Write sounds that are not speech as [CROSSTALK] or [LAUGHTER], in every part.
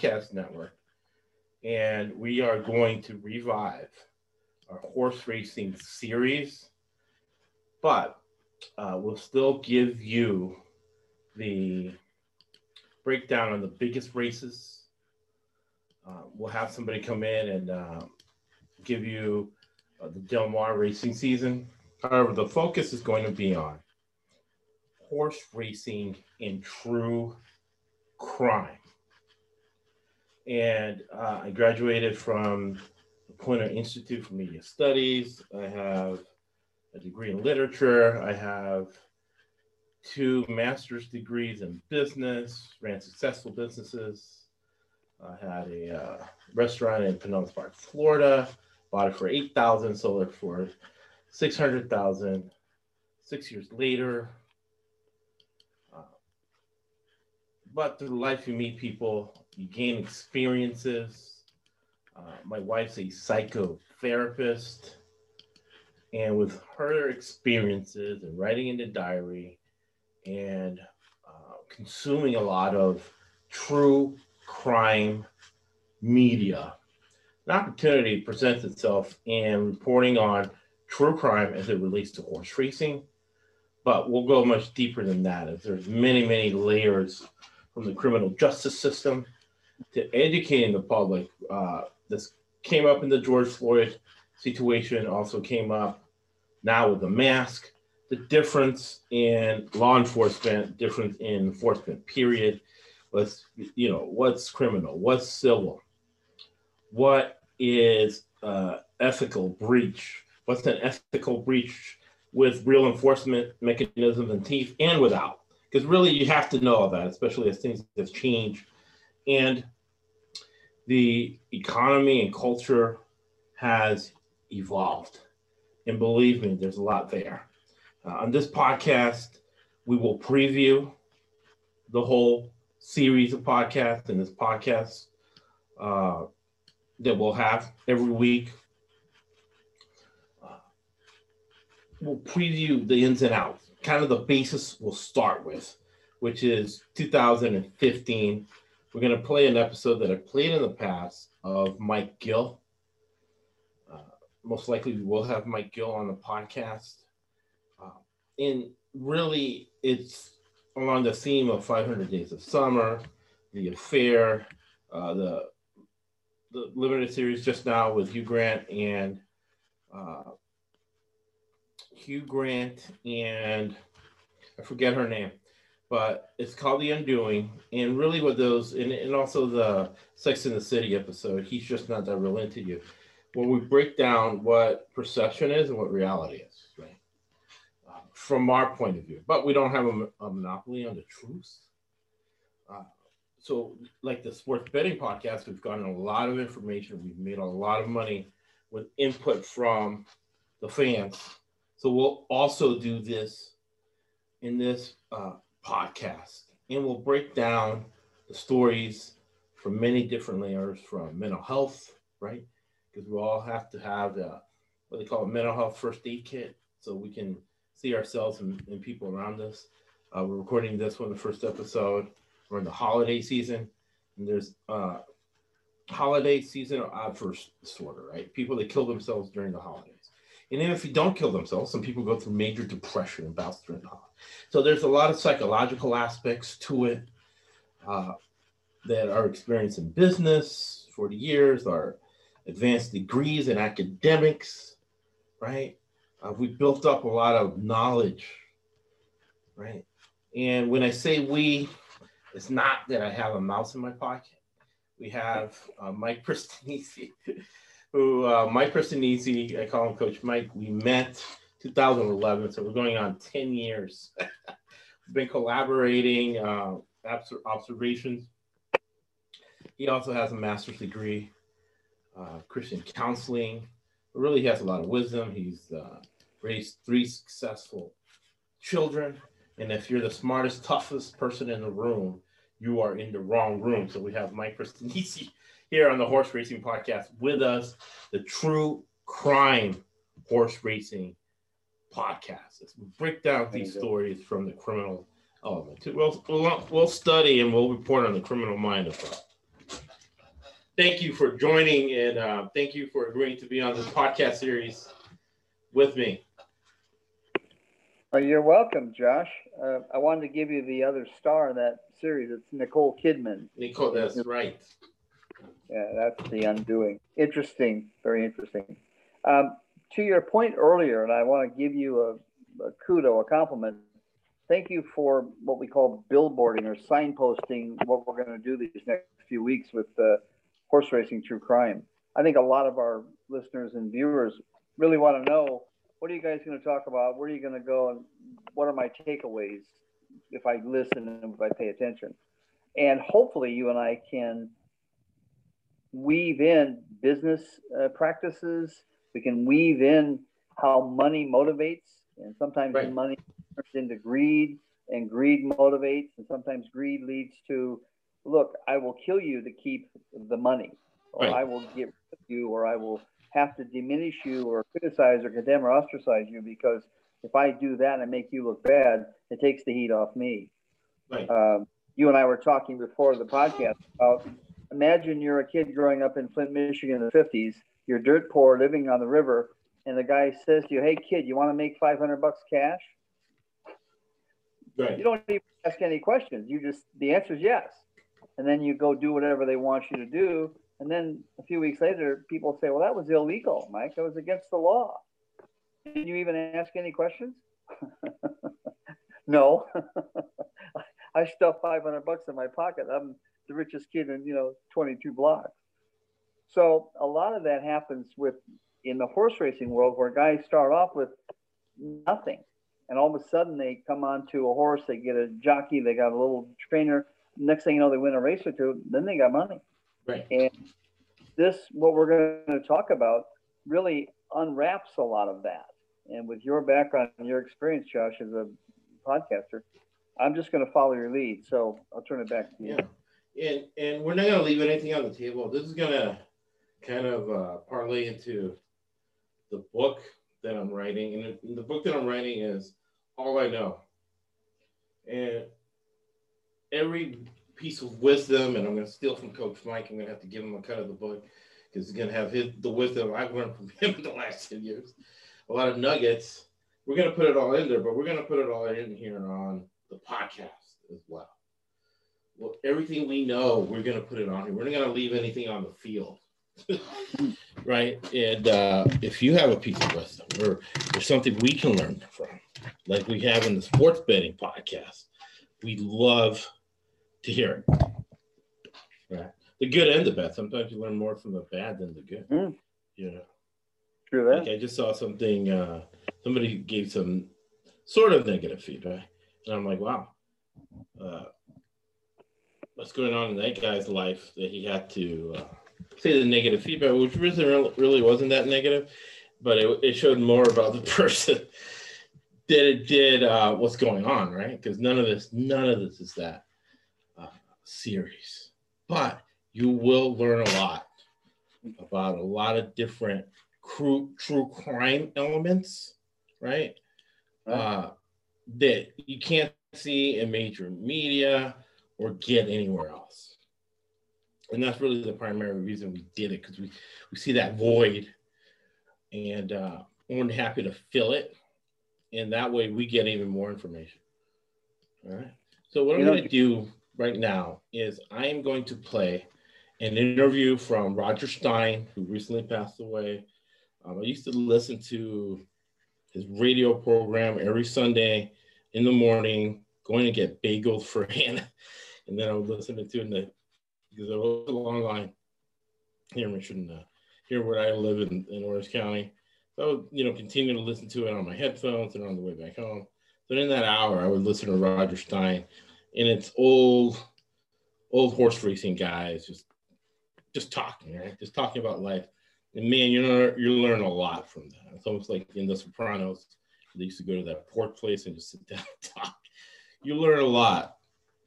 Podcast Network. And we are going to revive our horse racing series, but uh, we'll still give you the breakdown on the biggest races. Uh, we'll have somebody come in and uh, give you uh, the Del Mar racing season. However, the focus is going to be on horse racing in true crime. And uh, I graduated from the Poynter Institute for Media Studies. I have a degree in literature. I have two master's degrees in business, ran successful businesses. I had a uh, restaurant in Pinellas Park, Florida. Bought it for eight thousand, sold it for six hundred thousand. Six years later, uh, but through life, you meet people, you gain experiences. Uh, my wife's a psychotherapist, and with her experiences and writing in the diary and uh, consuming a lot of true crime media, an opportunity presents itself in reporting on true crime as it relates to horse racing. But we'll go much deeper than that, as there's many, many layers from the criminal justice system to educating the public. Uh, this came up in the George Floyd situation, also came up now with the mask. The difference in law enforcement, difference in enforcement, period. What's you know, what's criminal, what's civil, what is uh, ethical breach? What's an ethical breach with real enforcement mechanisms and teeth and without? Because really, you have to know all that, especially as things have changed. And the economy and culture has evolved. And believe me, there's a lot there. Uh, on this podcast, we will preview the whole series of podcasts and this podcast. Uh, that we'll have every week. Uh, we'll preview the ins and outs, kind of the basis we'll start with, which is 2015. We're going to play an episode that I played in the past of Mike Gill. Uh, most likely, we will have Mike Gill on the podcast. Uh, and really, it's along the theme of 500 Days of Summer, the affair, uh, the the limited series just now with Hugh Grant and uh, Hugh Grant and I forget her name, but it's called The Undoing. And really, what those, and, and also the Sex in the City episode, he's just not that real into you. When we break down what perception is and what reality is, right? Uh, from our point of view, but we don't have a, a monopoly on the truth. Uh, so like the sports betting podcast, we've gotten a lot of information. We've made a lot of money with input from the fans. So we'll also do this in this uh, podcast, and we'll break down the stories from many different layers, from mental health, right? Because we all have to have the, what they call a mental health first aid kit, so we can see ourselves and, and people around us. Uh, we're recording this one, the first episode we're in the holiday season, and there's uh, holiday season or odd first disorder, right? People that kill themselves during the holidays. And then if you don't kill themselves, some people go through major depression and during the holidays. So there's a lot of psychological aspects to it uh, that are experienced in business, 40 years, our advanced degrees in academics, right? Uh, we built up a lot of knowledge, right? And when I say we, it's not that I have a mouse in my pocket. We have uh, Mike Pristinisi, [LAUGHS] who uh, Mike Pristinisi, I call him Coach Mike. We met 2011, so we're going on 10 years. [LAUGHS] We've been collaborating, uh, observations. He also has a master's degree, uh, Christian counseling. Really, he has a lot of wisdom. He's uh, raised three successful children and if you're the smartest, toughest person in the room, you are in the wrong room. So we have Mike Pristinisi here on the Horse Racing Podcast with us, the True Crime Horse Racing Podcast. As we break down these stories from the criminal element. of. We'll, we'll, we'll study and we'll report on the criminal mind as well. Thank you for joining and uh, thank you for agreeing to be on this podcast series with me. Well, you're welcome, Josh. Uh, I wanted to give you the other star in that series. It's Nicole Kidman. Nicole, that's right. Yeah, that's the undoing. Interesting, very interesting. Um, to your point earlier, and I want to give you a, a kudo, a compliment. Thank you for what we call billboarding or signposting what we're going to do these next few weeks with uh, horse racing true crime. I think a lot of our listeners and viewers really want to know what are you guys going to talk about? Where are you going to go? And what are my takeaways if I listen and if I pay attention? And hopefully, you and I can weave in business uh, practices. We can weave in how money motivates, and sometimes right. money turns into greed, and greed motivates, and sometimes greed leads to, look, I will kill you to keep the money, or right. I will get rid of you, or I will have to diminish you or criticize or condemn or ostracize you because if I do that and make you look bad, it takes the heat off me. Right. Um, you and I were talking before the podcast about imagine you're a kid growing up in Flint, Michigan in the 50s. You're dirt poor, living on the river, and the guy says to you, "Hey, kid, you want to make 500 bucks cash?" Right. You don't even ask any questions. You just the answer is yes, and then you go do whatever they want you to do, and then a few weeks later, people say, well, that was illegal, Mike. That was against the law. Did you even ask any questions? [LAUGHS] no. [LAUGHS] I stuffed 500 bucks in my pocket. I'm the richest kid in, you know, 22 blocks. So a lot of that happens with in the horse racing world where guys start off with nothing. And all of a sudden they come onto a horse, they get a jockey, they got a little trainer. Next thing you know, they win a race or two, then they got money. Right. And this, what we're going to talk about, really unwraps a lot of that. And with your background and your experience, Josh, as a podcaster, I'm just going to follow your lead. So I'll turn it back to you. Yeah. And, and we're not going to leave anything on the table. This is going to kind of uh, parlay into the book that I'm writing. And the, book that I'm writing is All I Know. And every piece of wisdom, and I'm going to steal from Coach Mike. I'm going to have to give him a cut of the book because he's going to have his the wisdom I've learned from [LAUGHS] him in the last 10 years. A lot of nuggets. We're going to put it all in there, but we're going to put it all in here on the podcast as well. Well, everything we know, we're going to put it on here. We're not going to leave anything on the field. [LAUGHS] right? And uh, if you have a piece of wisdom or there's something we can learn from, like we have in the sports betting podcast, we love to hear it. Right. The good and the bad. Sometimes you learn more from the bad than the good. Mm. You know. True that. Like I just saw something. Uh, somebody gave some sort of negative feedback, and I'm like, wow, uh, what's going on in that guy's life that he had to uh, say the negative feedback, which really really wasn't that negative, but it, it showed more about the [LAUGHS] person than it did uh, what's going on, right? Because none of this, none of this is that series, but you will learn a lot about a lot of different true true crime elements, right? right. Uh, that you can't see in major media or get anywhere else. And that's really the primary reason we did it because we, we see that void and uh, we're happy to fill it. And that way we get even more information. All right. So, what I'm going to do right now is I am going to play an interview from Roger Stein, who recently passed away. Um, I used to listen to his radio program every Sunday in the morning, going to get bagels for [LAUGHS] Hannah. And then I would listen to it in the, because it was a long line here in Michigan, uh, here where I live in, in Orange County. So I would, you know, continue to listen to it on my headphones and on the way back home. So in that hour, I would listen to Roger Stein and it's old, old horse racing guys just just talking, right? Just talking about life. And man, you know, you learn a lot from that. It's almost like in The Sopranos, they used to go to that pork place and just sit down and [LAUGHS] talk. You learn a lot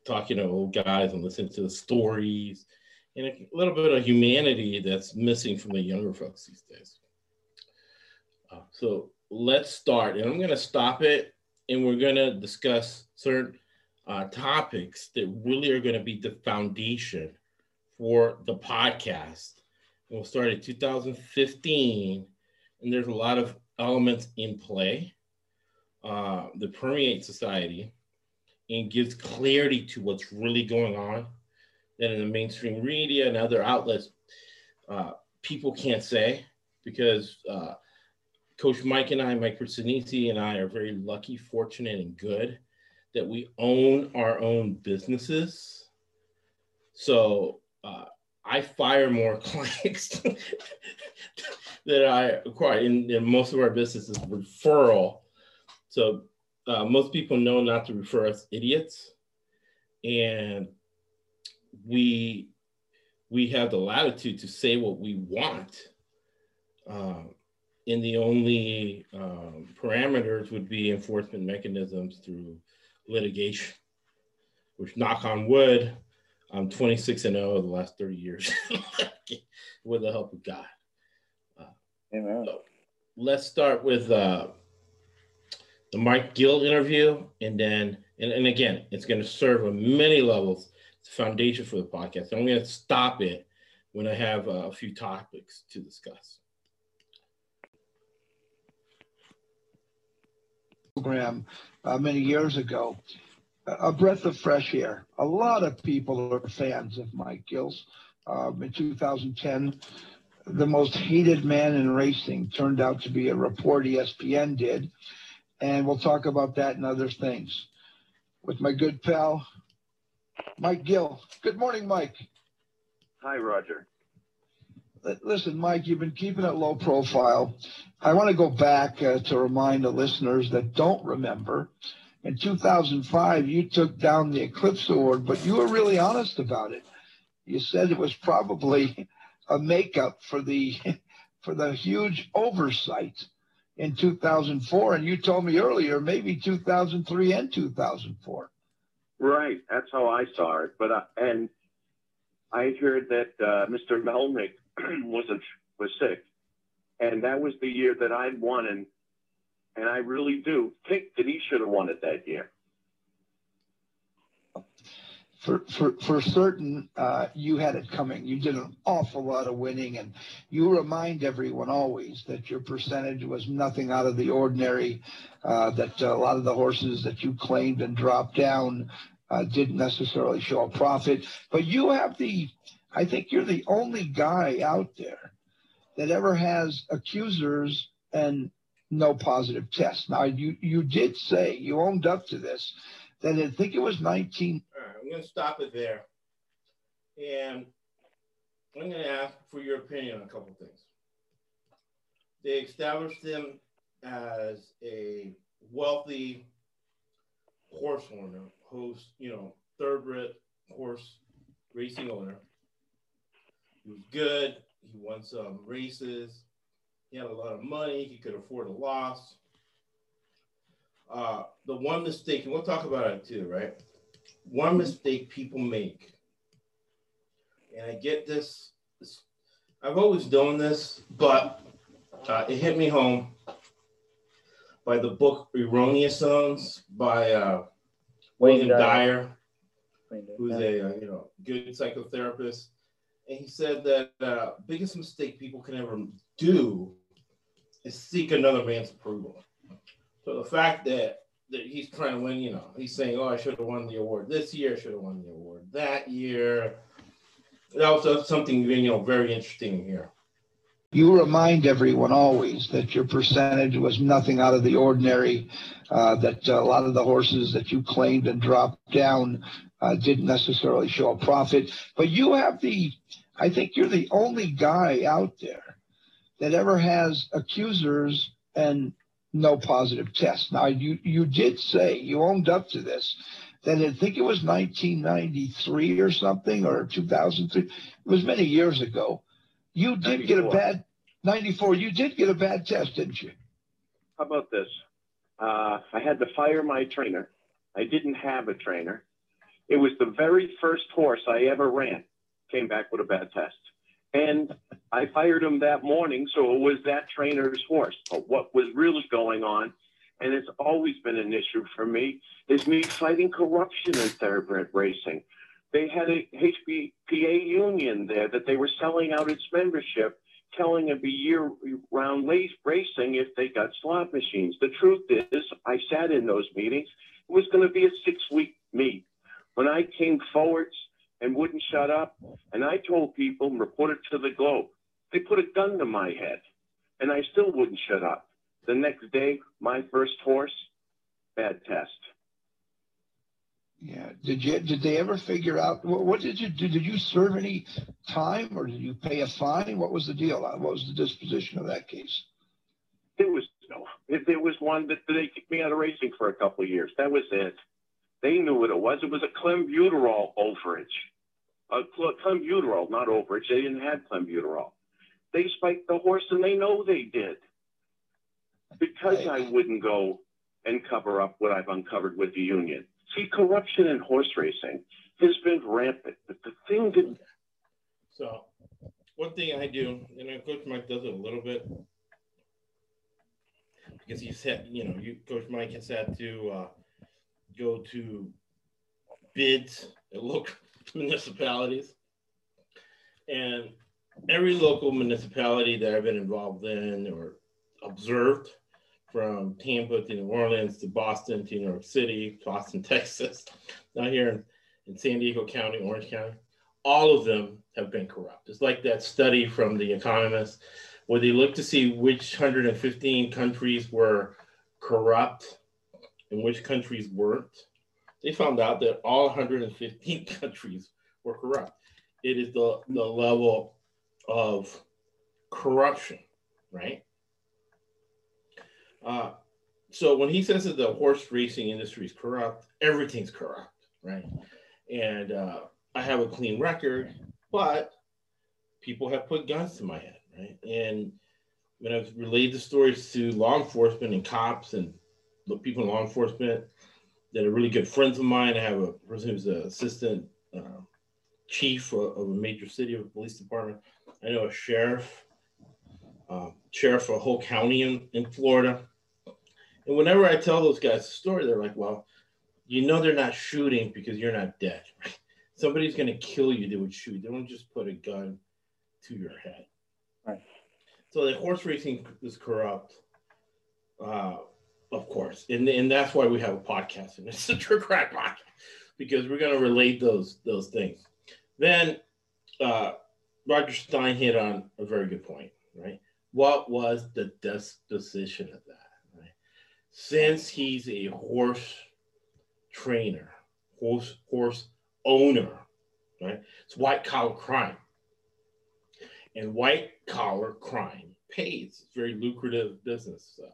talking to old guys and listening to the stories and a little bit of humanity that's missing from the younger folks these days. Uh, so let's start, and I'm going to stop it, and we're going to discuss certain uh, topics that really are going to be the foundation for the podcast. And we'll start in 2015, and there's a lot of elements in play uh, that permeate society and gives clarity to what's really going on that in the mainstream media and other outlets uh, people can't say because uh, Coach Mike and I, Mike Pristinisi and I are very lucky, fortunate, and good that we own our own businesses. So uh, I fire more [LAUGHS] clients that I acquire in, in, most of our businesses referral. So uh, most people know not to refer us idiots, and we we have the latitude to say what we want. Um, and the only um, parameters would be enforcement mechanisms through litigation, which knock on wood, I'm 26 and 0 the last 30 years [LAUGHS] with the help of God. Uh, Amen. So let's start with uh, the Mike Gill interview. And then, and, and again, it's going to serve on many levels. It's a foundation for the podcast. I'm going to stop it when I have a few topics to discuss. program uh, many years ago. A breath of fresh air. A lot of people are fans of Mike Gills. Um, in 2010, the most hated man in racing turned out to be a report ESPN did. And we'll talk about that and other things with my good pal, Mike Gill. Good morning, Mike. Hi, Roger. Listen, Mike, you've been keeping it low profile. I want to go back uh, to remind the listeners that don't remember. In 2005, you took down the Eclipse Award, but you were really honest about it. You said it was probably [LAUGHS] a makeup for the [LAUGHS] for the huge oversight in 2004, and you told me earlier maybe 2003 and 2004. Right, that's how I saw it. But uh, and I heard that uh, Mr. Melnick [CLEARS THROAT] wasn't was sick, and that was the year that I'd won, and and I really do think that he should have won it that year. For, for, for certain, uh, you had it coming. You did an awful lot of winning, and you remind everyone always that your percentage was nothing out of the ordinary. Uh, that a lot of the horses that you claimed and dropped down uh, didn't necessarily show a profit. But you have the I think you're the only guy out there that ever has accusers and no positive tests. Now, you, you did say, you owned up to this, that I think it was 19. I'm going to stop it there. And I'm going to ask for your opinion on a couple things. They established him as a wealthy horse owner, host, you know, thoroughbred horse racing owner he was good. He won some races. He had a lot of money. He could afford a loss. Uh, the one mistake, and we'll talk about it too, right? One mistake people make, and I get this, I've always done this, but uh, it hit me home by the book Erroneous Zones by uh, Wayne Dyer, who's a uh, you know good psychotherapist. And he said that uh, biggest mistake people can ever do is seek another man's approval. So the fact that he's trying to win, you know, he's saying, "Oh, I should have won the award this year. I should have won the award that year." That was something you know very interesting here. You remind everyone always that your percentage was nothing out of the ordinary. Uh, that a lot of the horses that you claimed and dropped down uh, didn't necessarily show a profit. But you have the, I think you're the only guy out there that ever has accusers and no positive test. Now, you, you did say, you owned up to this, that I think it was 1993 or something, or 2003. It was many years ago. You did 94. get a bad, 94, you did get a bad test, didn't you? How about this? Uh, I had to fire my trainer. I didn't have a trainer. It was the very first horse I ever ran, came back with a bad test. And I fired him that morning, so it was that trainer's horse. But what was really going on, and it's always been an issue for me, is me fighting corruption in thoroughbred racing. They had a HBPA union there that they were selling out its membership, telling them be year-round racing if they got slot machines. The truth is, I sat in those meetings. It was going to be a six-week meet. When I came forwards and wouldn't shut up, and I told people and reported to the Globe, they put a gun to my head, and I still wouldn't shut up. The next day, my first horse, bad test. Yeah. Did you did they ever figure out what, what, did you do? Did you serve any time or did you pay a fine? What was the deal? What was the disposition of that case? There was no. If there was one that they kicked me out of racing for a couple of years. That was it. They knew what it was. It was a clenbuterol overage. A clenbuterol, not overage. They didn't have clenbuterol. They spiked the horse, and they know they did because I wouldn't go and cover up what I've uncovered with the union. See, corruption in horse racing has been rampant, but the thing that so one thing I do, and Coach Mike does it a little bit because he said, you know, you Coach Mike has had to uh, go to bids at local [LAUGHS] municipalities, and every local municipality that I've been involved in or observed from Tampa to New Orleans to Boston to New York City, to Austin, [LAUGHS] Texas, now here in, in San Diego County, Orange County, all of them have been corrupt. It's like that study from The Economist where they looked to see which 115 countries were corrupt and which countries weren't. They found out that all 115 [LAUGHS] countries were corrupt. It is the, the level of corruption, right? Uh, so when he says that the horse racing industry is corrupt, everything's corrupt, right? And uh, I have a clean record, but people have put guns to my head, right? And when I've relayed the stories to law enforcement and cops and the people in law enforcement that are really good friends of mine, I have a person who's an assistant uh, chief of, of, a major city of a police department. I know a sheriff, uh, sheriff of a whole county in, in Florida and whenever I tell those guys the story, they're like, well, you know they're not shooting because you're not dead, [LAUGHS] right? Somebody's going to kill you, they would shoot. They don't just put a gun to your head. Right. So the horse racing is corrupt, uh, of course. And, and that's why we have a podcast, and it's a True Crack podcast, because we're going to relate those, those things. Then uh, Roger Stein hit on a very good point, right? What was the disposition of that? Right? since he's a horse trainer, horse horse owner, right? It's white collar crime, and white collar crime pays. It's very lucrative business. Uh,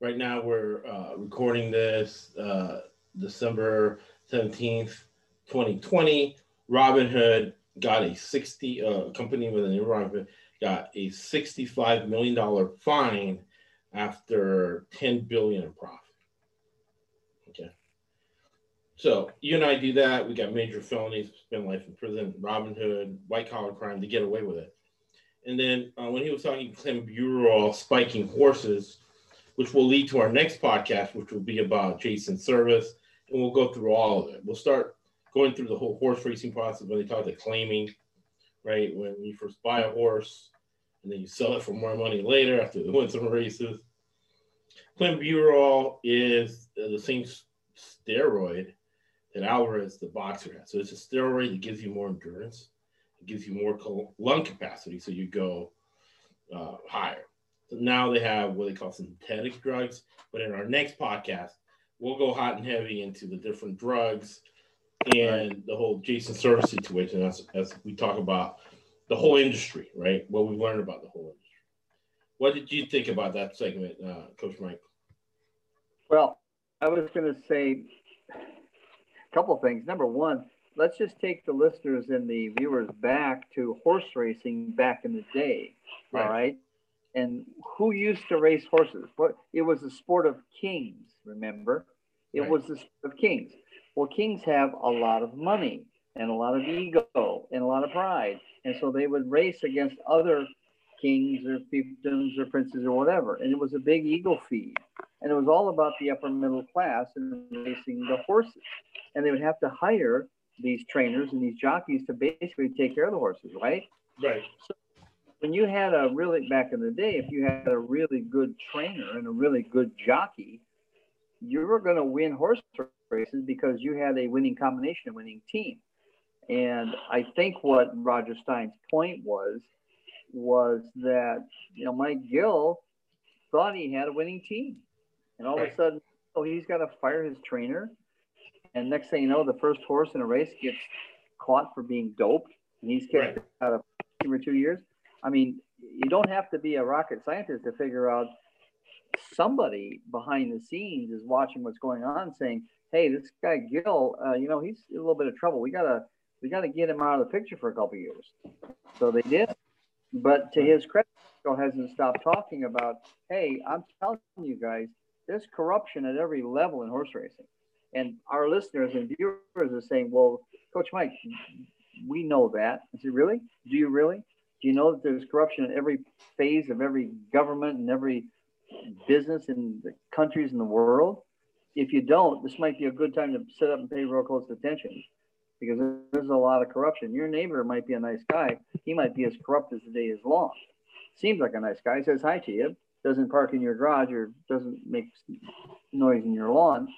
right now, we're uh, recording this uh, December seventeenth, twenty twenty. Robinhood got a sixty uh, company with an Robinhood got a sixty-five million dollar fine after 10 billion in profit. Okay. So you and I do that. We got major felonies, spend life in prison, Robinhood, white collar crime to get away with it. And then uh, when he was talking Clem clenbuterol spiking horses, which will lead to our next podcast, which will be about Jason Servis. and we'll go through all of it. We'll start going through the whole horse racing process when they talk about claiming, right? When you first buy a horse, and then you sell it for more money later after they win some races. Clenbuterol is the same steroid that Alvarez, the boxer, has. So it's a steroid that gives you more endurance, it gives you more lung capacity, so you go uh, higher. So now they have what they call synthetic drugs. But in our next podcast, we'll go hot and heavy into the different drugs and right. the whole Jason Servis situation as, as we talk about the whole industry, right? What we've learned about the whole industry. What did you think about that segment, uh, Coach Mike? Well, I was going to say a couple things. Number one, let's just take the listeners and the viewers back to horse racing back in the day. Right. All right. And who used to race horses? What it was a sport of kings, remember? It right. was the sport of kings. Well, kings have a lot of money and a lot of ego and a lot of pride. And so they would race against other kings or fiefdoms or princes or whatever. And it was a big ego feed. and it was all about the upper middle class and racing the horses. And they would have to hire these trainers and these jockeys to basically take care of the horses, right? Right. So when you had a really back in the day, if you had a really good trainer and a really good jockey, you were going to win horse races because you had a winning combination, a winning team. And I think what Roger Stein's point was was that you know Mike Gill thought he had a winning team, and all of a sudden, oh, he's got to fire his trainer, and next thing you know, the first horse in a race gets caught for being doped, and he's kicked right. out of two or two years. I mean, you don't have to be a rocket scientist to figure out somebody behind the scenes is watching what's going on, saying, "Hey, this guy Gill, uh, you know, he's in a little bit of trouble. We gotta, we gotta get him out of the picture for a couple years." So they did. But to his credit, Gill hasn't stopped talking about, "Hey, I'm telling you guys, there's corruption at every level in horse racing." And our listeners and viewers are saying, "Well, Coach Mike, we know that." I said, "Really? Do you really? Do you know that there's corruption in every phase of every government and every business in the countries in the world? If you don't, this might be a good time to sit up and pay real close attention because there's a lot of corruption. Your neighbor might be a nice guy. He might be as corrupt as the day is long. Seems like a nice guy. Says hi to you. Doesn't park in your garage or doesn't make noise in your lawn.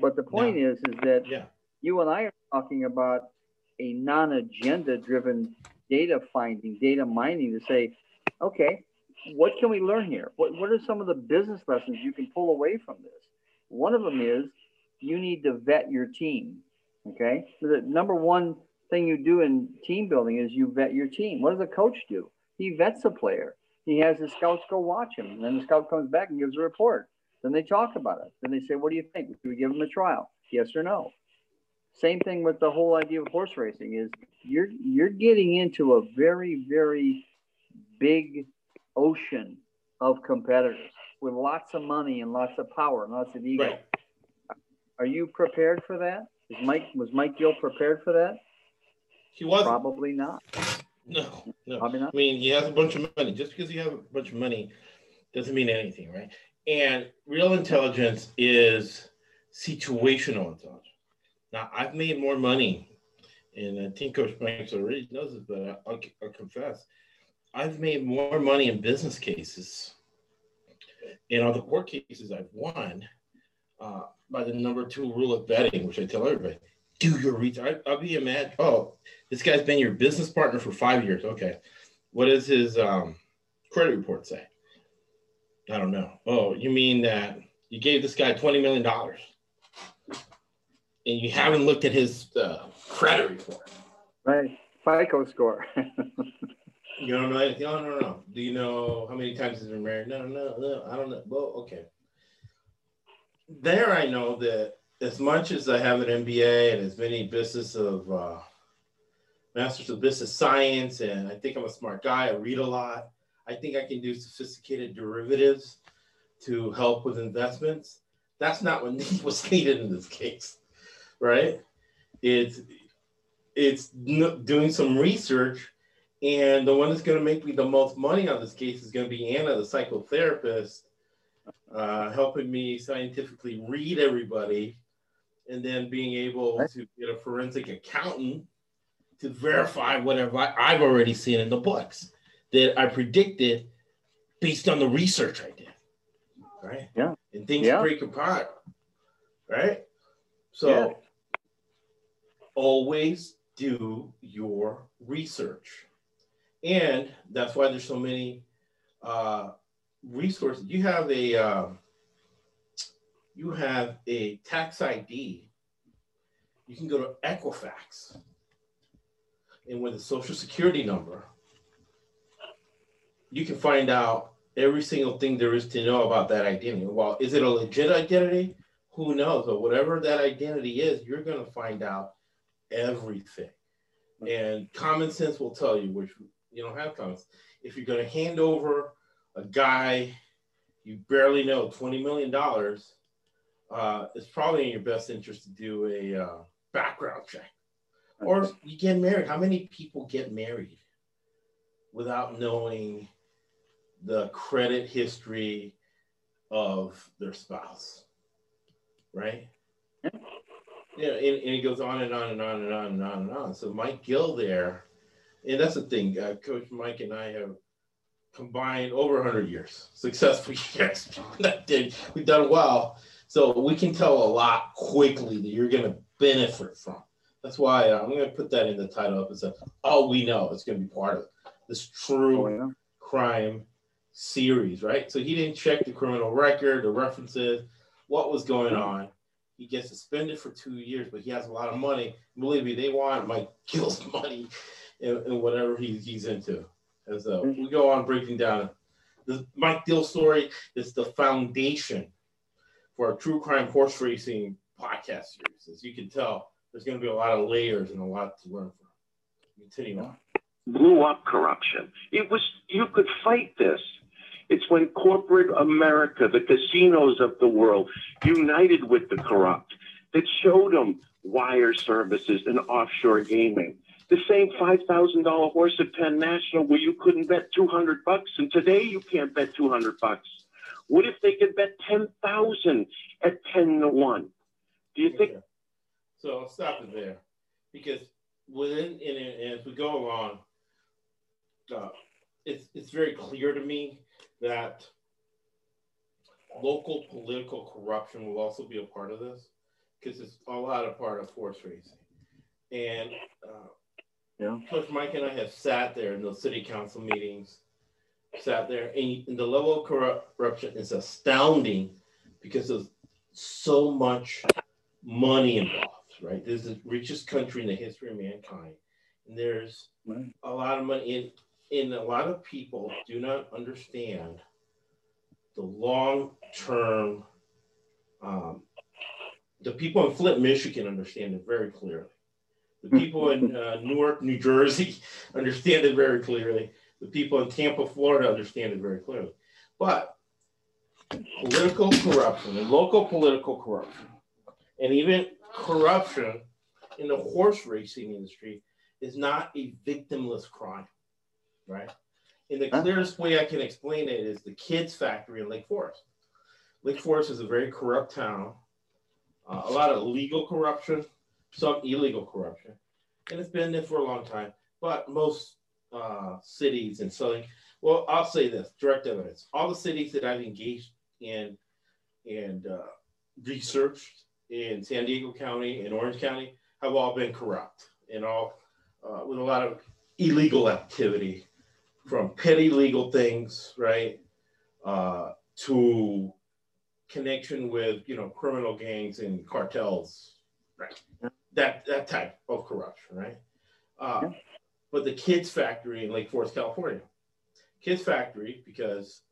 But the point no. is, is that yeah. you and I are talking about a non-agenda driven data finding, data mining to say, okay, what can we learn here? What, what are some of the business lessons you can pull away from this? One of them is you need to vet your team. Okay. The number one thing you do in team building is you vet your team. What does a coach do? He vets a player. He has his scouts go watch him. And then the scout comes back and gives a report. Then they talk about it. Then they say, What do you think? Do we give him a trial? Yes or no? Same thing with the whole idea of horse racing is you're you're getting into a very, very big ocean of competitors with lots of money and lots of power and lots of ego. Right. Are you prepared for that? Is Mike was Mike Gill prepared for that? He was probably not. No, no. Probably not. I mean, he has a bunch of money. Just because he has a bunch of money doesn't mean anything, right? And real intelligence is situational intelligence. Now, I've made more money, and I think Coach Banks already knows this, but I'll, I'll confess, I've made more money in business cases in all the court cases I've won uh, by the number two rule of betting, which I tell everybody do your research. I, will be a mad. Oh, this guy's been your business partner for five years. Okay. What does his um, credit report say? I don't know. Oh, you mean that you gave this guy $20 million you haven't looked at his uh, credit report? Right. FICO score. [LAUGHS] You don't know anything? No, no, no. Do you know how many times he's been married? No, no, no. I don't know. Well, okay. There, I know that as much as I have an MBA and as many business of uh, masters of business science, and I think I'm a smart guy. I read a lot. I think I can do sophisticated derivatives to help with investments. That's not what [LAUGHS] was needed in this case, right? It's it's doing some research and the one that's going to make me the most money on this case is going to be Anna, the psychotherapist, uh, helping me scientifically read everybody and then being able to get a forensic accountant to verify whatever I've already seen in the books that I predicted based on the research I did. Right? Yeah. And things yeah. break apart. Right? So yeah. Always do your research and that's why there's so many uh, resources. You have a uh, you have a tax ID. You can go to Equifax, and with a social security number, you can find out every single thing there is to know about that identity. Well, is it a legit identity? Who knows? But whatever that identity is, you're going to find out everything. And common sense will tell you, which you don't have comments. If you're going to hand over a guy you barely know $20 million, uh, it's probably in your best interest to do a uh, background check. Or you get married. How many people get married without knowing the credit history of their spouse, right? Yeah, and, and it goes on and on and on and on and on and on. So Mike Gill there, and that's the thing. Uh, Coach Mike and I have combined over 100 years, successful [LAUGHS] years. [LAUGHS] that did we've done well. So we can tell a lot quickly that you're going to benefit from. That's why uh, I'm going to put that in the title episode. All we know is going to be part of this true Oh, yeah. crime series, right? So he didn't check the criminal record, the references, what was going on. He gets suspended for two years, but he has a lot of money. Believe me, they want Mike Gill's [LAUGHS] money and, and whatever he, he's into. And so mm-hmm. we go on breaking down the Mike Gill story is the foundation for a true crime horse racing podcast series. As you can tell, there's going to be a lot of layers and a lot to learn from. Continue on. blew up corruption. It was you could fight this. It's when corporate America, the casinos of the world, united with the corrupt, that showed them wire services and offshore gaming. The same five thousand dollar horse at Penn National where you couldn't bet two hundred bucks, and today you can't bet two hundred bucks. What if they could bet ten thousand at ten to one? Do you think. So I'll stop it there because within and, and as we go along, uh, it's it's very clear to me that local political corruption will also be a part of this because it's a lot of part of horse racing. And uh, Yeah. Coach Mike and I have sat there in those city council meetings, sat there, and, and the level of corruption is astounding because of so much money involved, right? This is the richest country in the history of mankind. And there's Right. a lot of money in and a lot of people do not understand the long-term um, the people in Flint, Michigan understand it very clearly. The people in uh, Newark, New Jersey [LAUGHS] understand it very clearly. The people in Tampa, Florida understand it very clearly. But political corruption and local political corruption, and even corruption in the horse racing industry is not a victimless crime, right? And the Huh? clearest way I can explain it is the kids factory in Lake Forest. Lake Forest is a very corrupt town, uh, a lot of legal corruption, some illegal corruption, and it's been there for a long time. But most uh, cities in Southern, well, I'll say this direct evidence. All the cities that I've engaged in and uh, researched in San Diego County and Orange County have all been corrupt and all uh, with a lot of illegal activity from petty legal things, right, uh, to connection with you know criminal gangs and cartels, right? That that type of corruption, right? Uh, But the Kids Factory in Lake Forest, California, Kids Factory, because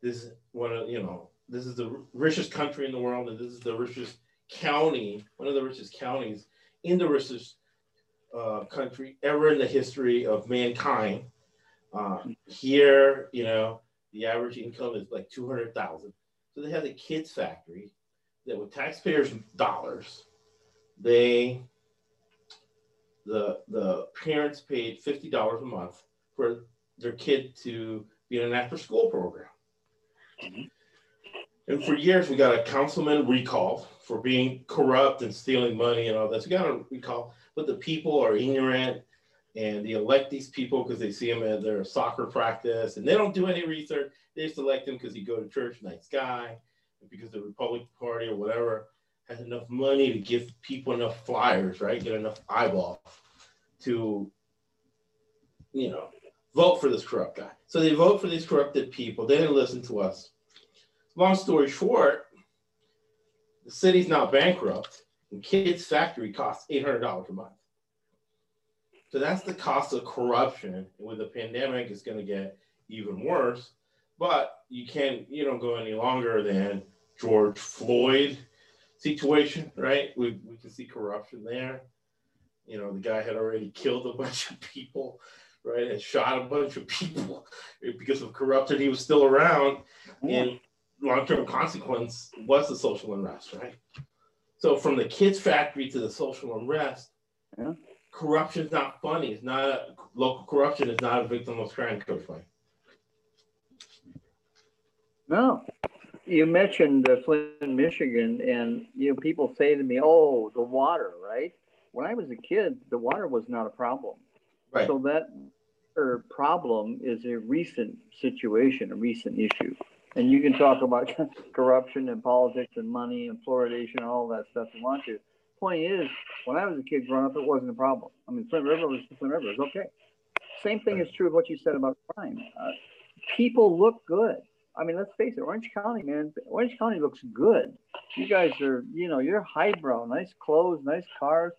this is one of you know this is the richest country in the world, and this is the richest county, one of the richest counties in the richest uh, country ever in the history of mankind. Uh, here, you know, the average income is like two hundred thousand. So they have the kids factory that with taxpayers' dollars, they the the parents paid fifty dollars a month for their kid to be in an after school program. And for years, we got a councilman recall for being corrupt and stealing money and all this. We got a recall, but the people are ignorant and they elect these people because they see them at their soccer practice and they don't do any research. They just elect him because he go to church, nice guy, because the Republican Party or whatever has enough money to give people enough flyers, right? Get enough eyeballs to, you know, vote for this corrupt guy. So they vote for these corrupted people. They didn't listen to us. Long story short, the city's now bankrupt, and Kids Factory costs eight hundred dollars a month. So that's the cost of corruption. And with the pandemic, it's going to get even worse. But you can't, you don't go any longer than George Floyd situation, right? We, we can see corruption there. You know, the guy had already killed a bunch of people, right? And shot a bunch of people [LAUGHS] because of corruption. He was still around. And long-term consequence was the social unrest, right? So from the kids factory to the social unrest, Yeah. Corruption's not funny. It's not a, local corruption is not a victimless crime, Coach Mike. No, you mentioned uh, Flint, Michigan, and you know people say to me, "Oh, the water, right?" When I was a kid, the water was not a problem. Right. So that problem is a recent situation, a recent issue. And you can talk about [LAUGHS] corruption and politics and money and fluoridation and all that stuff you want to. Point is, when I was a kid growing up, it wasn't a problem. I mean, Flint River was Flint River. It was okay. Same thing is true of what you said about crime. Uh, people look good. I mean, let's face it, Orange County, man, Orange County looks good. You guys are, you know, you're highbrow, nice clothes, nice cars.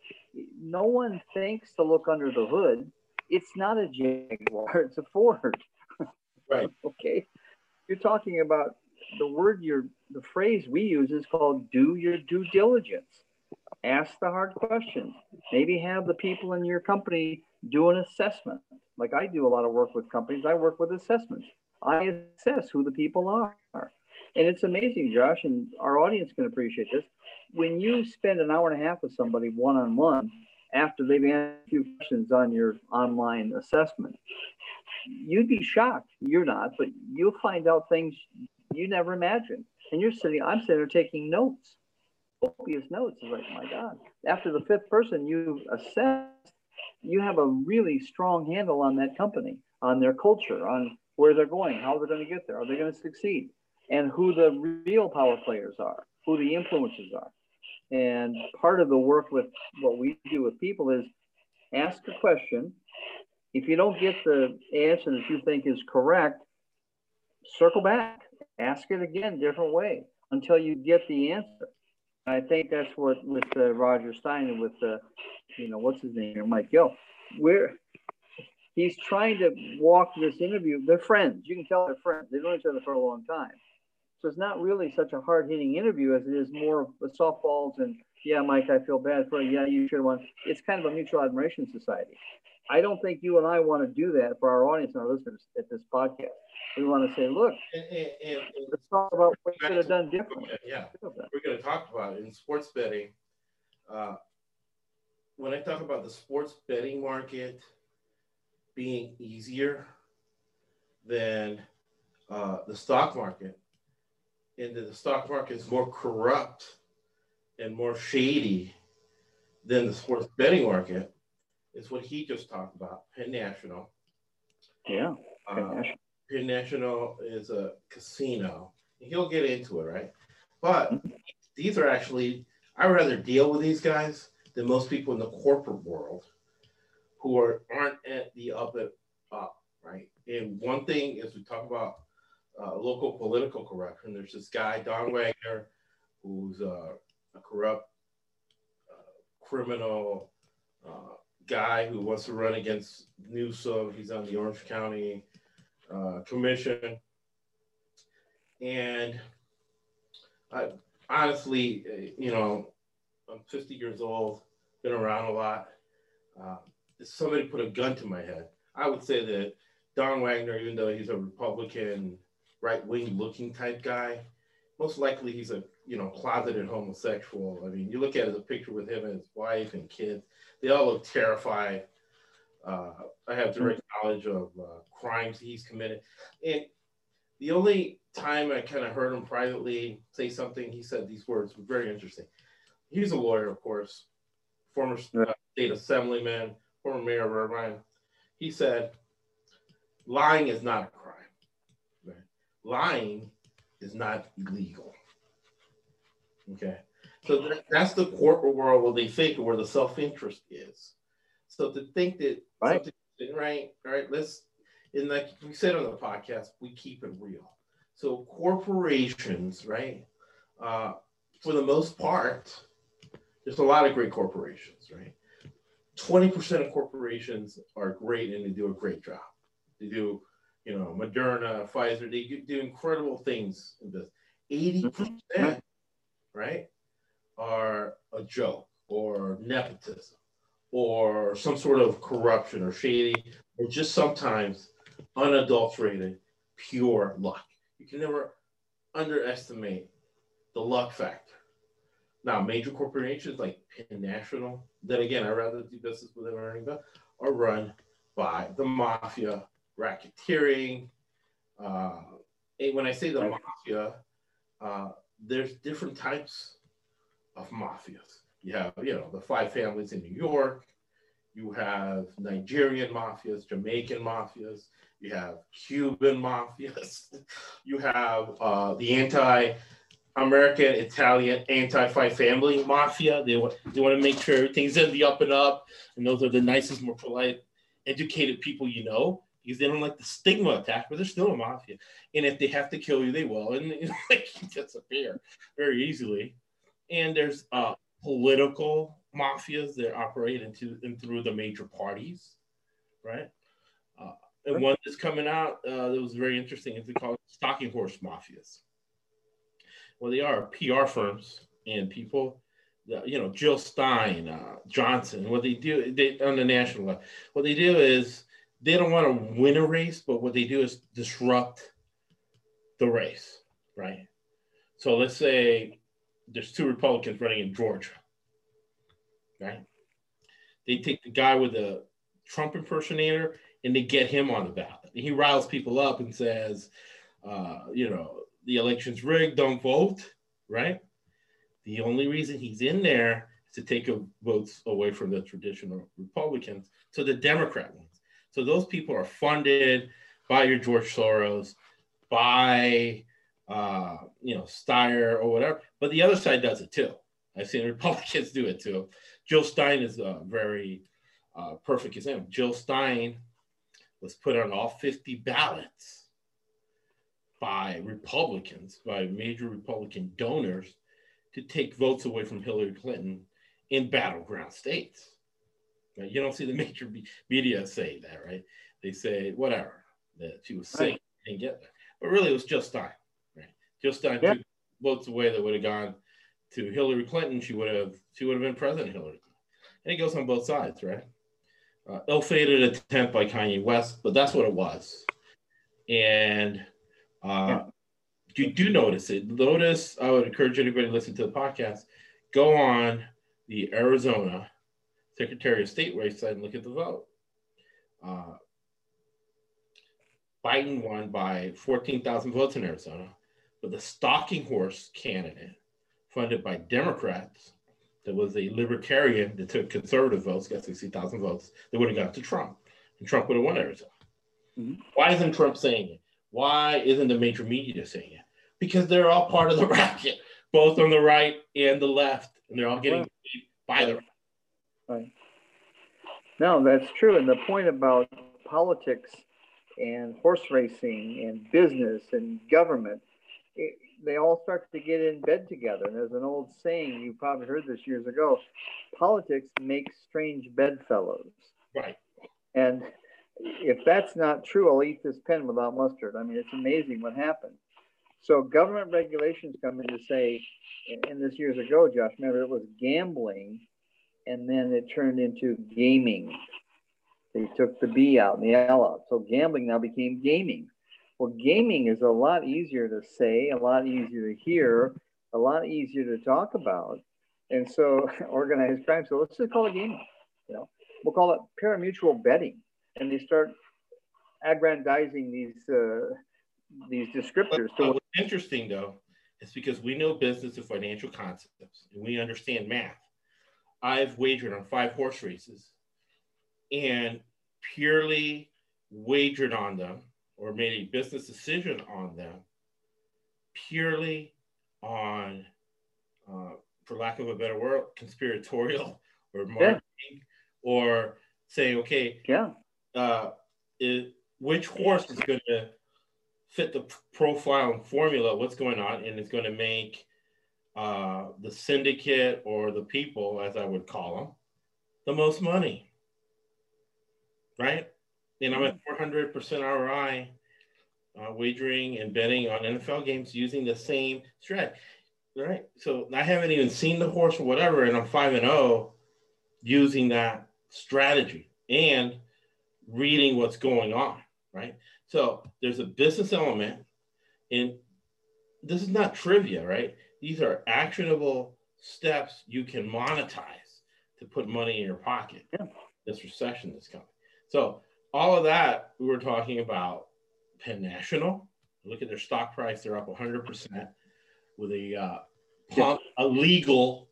No one thinks to look under the hood. It's not a Jaguar, it's a Ford. [LAUGHS] Right. okay. You're talking about the word you're, the phrase we use is called do your due diligence. Ask the hard questions. Maybe have the people in your company do an assessment. Like I do a lot of work with companies, I work with assessments. I assess who the people are. And it's amazing, Josh, and our audience can appreciate this. When you spend an hour and a half with somebody one on one after they've answered a few questions on your online assessment, you'd be shocked. You're not, but you'll find out things you never imagined. And you're sitting, I'm sitting there taking notes, copious notes. It's like, my God. After the fifth person you assessed, you have a really strong handle on that company, on their culture, on where they're going, how they're going to get there, are they going to succeed, and who the real power players are, who the influencers are. And part of the work with what we do with people is ask a question. If you don't get the answer that you think is correct, circle back, ask it again, different way until you get the answer. I think that's what with uh, Roger Stein and with uh, you know what's his name here, Mike Gill. We're he's trying to walk this interview. They're friends. You can tell they're friends. They've known each other for a long time. So it's not really such a hard hitting interview as it is more of a softballs and yeah, Mike, I feel bad for you. Yeah, you should have won. It's kind of a mutual admiration society. I don't think you and I want to do that for our audience and our listeners at this podcast. We want to say, look, And, and, and, let's talk about what you could have done differently. yeah, we're going to talk about it in sports betting. Uh, when I talk about the sports betting market being easier than uh, the stock market, and that the stock market is more corrupt and more shady than the sports betting market, is what he just talked about. Penn National. Yeah. Uh, Penn National is a casino. He'll get into it, right? But these are actually, I would rather deal with these guys than most people in the corporate world who are aren't at the up and up, right? And one thing is we talk about uh, local political corruption. There's this guy Don Wagner, who's uh, a corrupt uh, criminal uh, guy who wants to run against Newsom. He's on the Orange County uh, Commission, and I honestly, you know, I'm 50 years old, been around a lot. Uh, somebody put a gun to my head, I would say that Don Wagner, even though he's a Republican, right wing looking type guy, most likely he's a you know closeted homosexual. I mean, you look at the picture with him and his wife and kids; they all look terrified. Uh, I have direct knowledge of uh, crimes he's committed, and the only time I kind of heard him privately say something, he said these words were very interesting. He's a lawyer, of course, former uh, state assemblyman, former mayor of Irvine, he said, lying is not a crime. Right? Lying is not illegal. Okay. So that's the corporate world where they think where the self-interest is. So to think that right, right, right, let's and like we said on the podcast, we keep it real. So corporations, right? Uh, for the most part, there's a lot of great corporations, right? 20% of corporations are great and they do a great job. They do, you know, Moderna, Pfizer, they do incredible things in this. 80%, right, are a joke or nepotism or some sort of corruption or shady or just sometimes unadulterated pure luck. You can never underestimate the luck factor. Now, major corporations like Penn National, that again, I'd rather do business with them earning, but are run by the mafia, racketeering. Uh, and when I say the mafia, uh, there's different types of mafias. You have, you know, the five families in New York. You have Nigerian mafias, Jamaican mafias. You have Cuban mafias. [LAUGHS] you have uh, the anti American, Italian, anti-five family mafia. They want they want to make sure everything's in the up and up, and those are the nicest, more polite, educated people you know because they don't like the stigma attack, but they're still a mafia. And if they have to kill you, they will, and [LAUGHS] you know, like disappear very easily. And there's uh, political mafias that operate into and through the major parties, right? Uh, and one that's coming out uh, that was very interesting is called stalking horse mafias. Well, they are PR firms and people, you know, Jill Stein, uh, Johnson. What they do they, on the national level, what they do is they don't want to win a race, but what they do is disrupt the race, right? So let's say there's two Republicans running in Georgia, right? They take the guy with the Trump impersonator and they get him on the ballot. And he riles people up and says, uh, you know, the election's rigged, don't vote, right? The only reason he's in there is to take votes away from the traditional Republicans to the Democrat ones. So those people are funded by your George Soros, by uh, you know Steyer or whatever. But the other side does it too. I've seen [LAUGHS] Republicans do it too. Jill Stein is a very uh, perfect example. Jill Stein was put on all 50 ballots by Republicans, by major Republican donors, to take votes away from Hillary Clinton in battleground states. Right? You don't see the [LAUGHS] major media say that, right? They say whatever that she was sick right. and get there, but really it was just time, right? Just Stein yeah. took votes away that would have gone to Hillary Clinton. She would have she would have been President Hillary, Clinton. and it goes on both sides, right? Uh, ill-fated attempt by Kanye West, but that's what it was, and uh, yeah. you do notice it. Notice I would encourage anybody to listen to the podcast. Go on the Arizona Secretary of State race side and look at the vote. Uh, Biden won by 14,000 votes in Arizona, but the stalking horse candidate, funded by Democrats, that was a libertarian that took conservative votes, got 60,000 votes, they would have gone to Trump, and Trump would have won Arizona. Mm-hmm. Why isn't Trump saying it? Why isn't the major media saying it? Because they're all part of the [LAUGHS] racket, both on the right and the left, and they're all getting paid by the right. Right. No, that's true. And the point about politics and horse racing and business and government, it, they all start to get in bed together. And there's an old saying, you probably heard this years ago politics makes strange bedfellows. Right. And if that's not true, I'll eat this pen without mustard. I mean, it's amazing what happens. So government regulations come in to say, and this years ago, Josh, remember it was gambling and then it turned into gaming. They took the B out and the L out. So gambling now became gaming. Well, gaming is a lot easier to say, a lot easier to hear, a lot easier to talk about. And so [LAUGHS] organized crime, so let's just call it gaming. You know, we'll call it pari-mutuel betting. And they start aggrandizing these uh, these descriptors. So what's interesting though is because we know business and financial concepts and we understand math. I've wagered on five horse races and purely wagered on them or made a business decision on them purely on, uh, for lack of a better word, conspiratorial [LAUGHS] or marketing yeah. or saying, okay, yeah, uh, it, which horse is going to fit the profile and formula, what's going on, and it's going to make uh, the syndicate or the people, as I would call them, the most money. Right? And I'm at 400% ROI uh, wagering and betting on NFL games using the same strat. Right. So I haven't even seen the horse or whatever, and I'm 5 and 0 using that strategy and reading what's going on. Right. So there's a business element, and this is not trivia, right? These are actionable steps you can monetize to put money in your pocket. Yeah. This recession that's coming. So all of that we were talking about Penn National. Look at their stock price; they're up 100 percent. with a uh, pump, a legal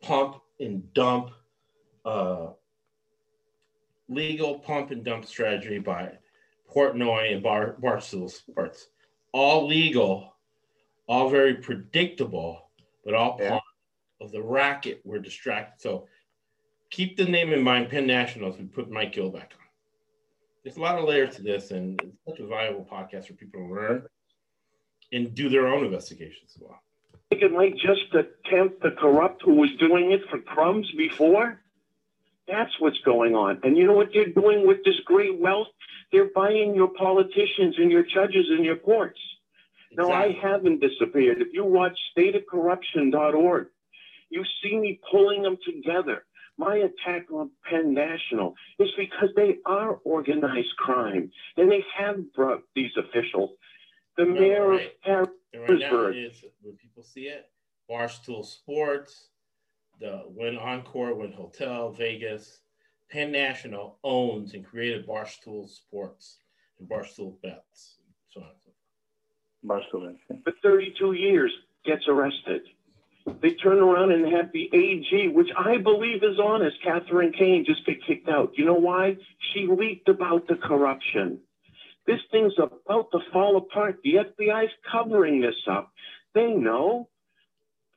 pump and dump, uh, legal pump and dump strategy by Portnoy and Bar Barstool Sports. All legal, all very predictable, but all Yeah. part of the racket. We're distracted. So keep the name in mind, Penn Nationals. We put Mike Gill back on. There's a lot of layers to this, and it's such a valuable podcast for people to learn and do their own investigations as well. think it might just attempt to corrupt who was doing it for crumbs before? That's what's going on. And you know what they're doing with this great wealth? They're buying your politicians and your judges and your courts. No, I haven't disappeared. If you watch stateofcorruption.org, you see me pulling them together. My attack on Penn National is because they are organized crime and they have brought these officials. The No, mayor right. of And right is when people see it, Barstool Sports, the Wynn Encore, Wynn Hotel, Vegas, Penn National owns and created Barstool Sports and Barstool Bets. So on and so forth. Barstool. For 32 years gets arrested. They turn around and have the AG, which I believe is honest, Catherine Kane, just get kicked out. You know why? She leaked about the corruption. This thing's about to fall apart. The FBI's covering this up. They know.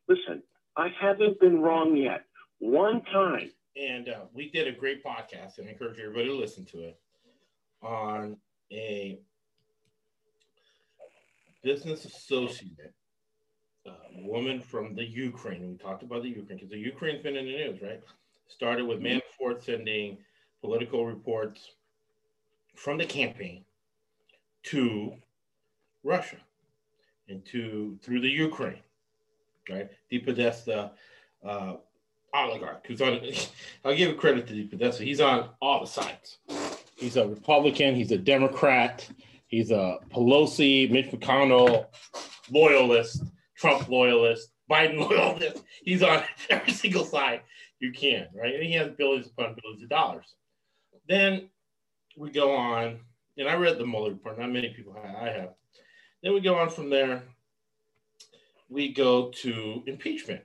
Listen, I haven't been wrong yet. One time. And uh, we did a great podcast, and I encourage everybody to listen to it on a business associate, uh, woman from the Ukraine. We talked about the Ukraine because the Ukraine's been in the news, right? Started with Manafort sending political reports from the campaign to Russia and to through the Ukraine, right? De Podesta, uh, oligarch who's on. [LAUGHS] I'll give credit to De Podesta. He's on all the sides. He's a Republican. He's a Democrat. He's a Pelosi, Mitch McConnell loyalist, Trump loyalist, Biden [LAUGHS] loyalist. He's on [LAUGHS] every single side you can, right? And he has billions upon billions of dollars. Then we go on, and I read the Mueller report. Not many people have. I have. Then we go on from there. We go to impeachment.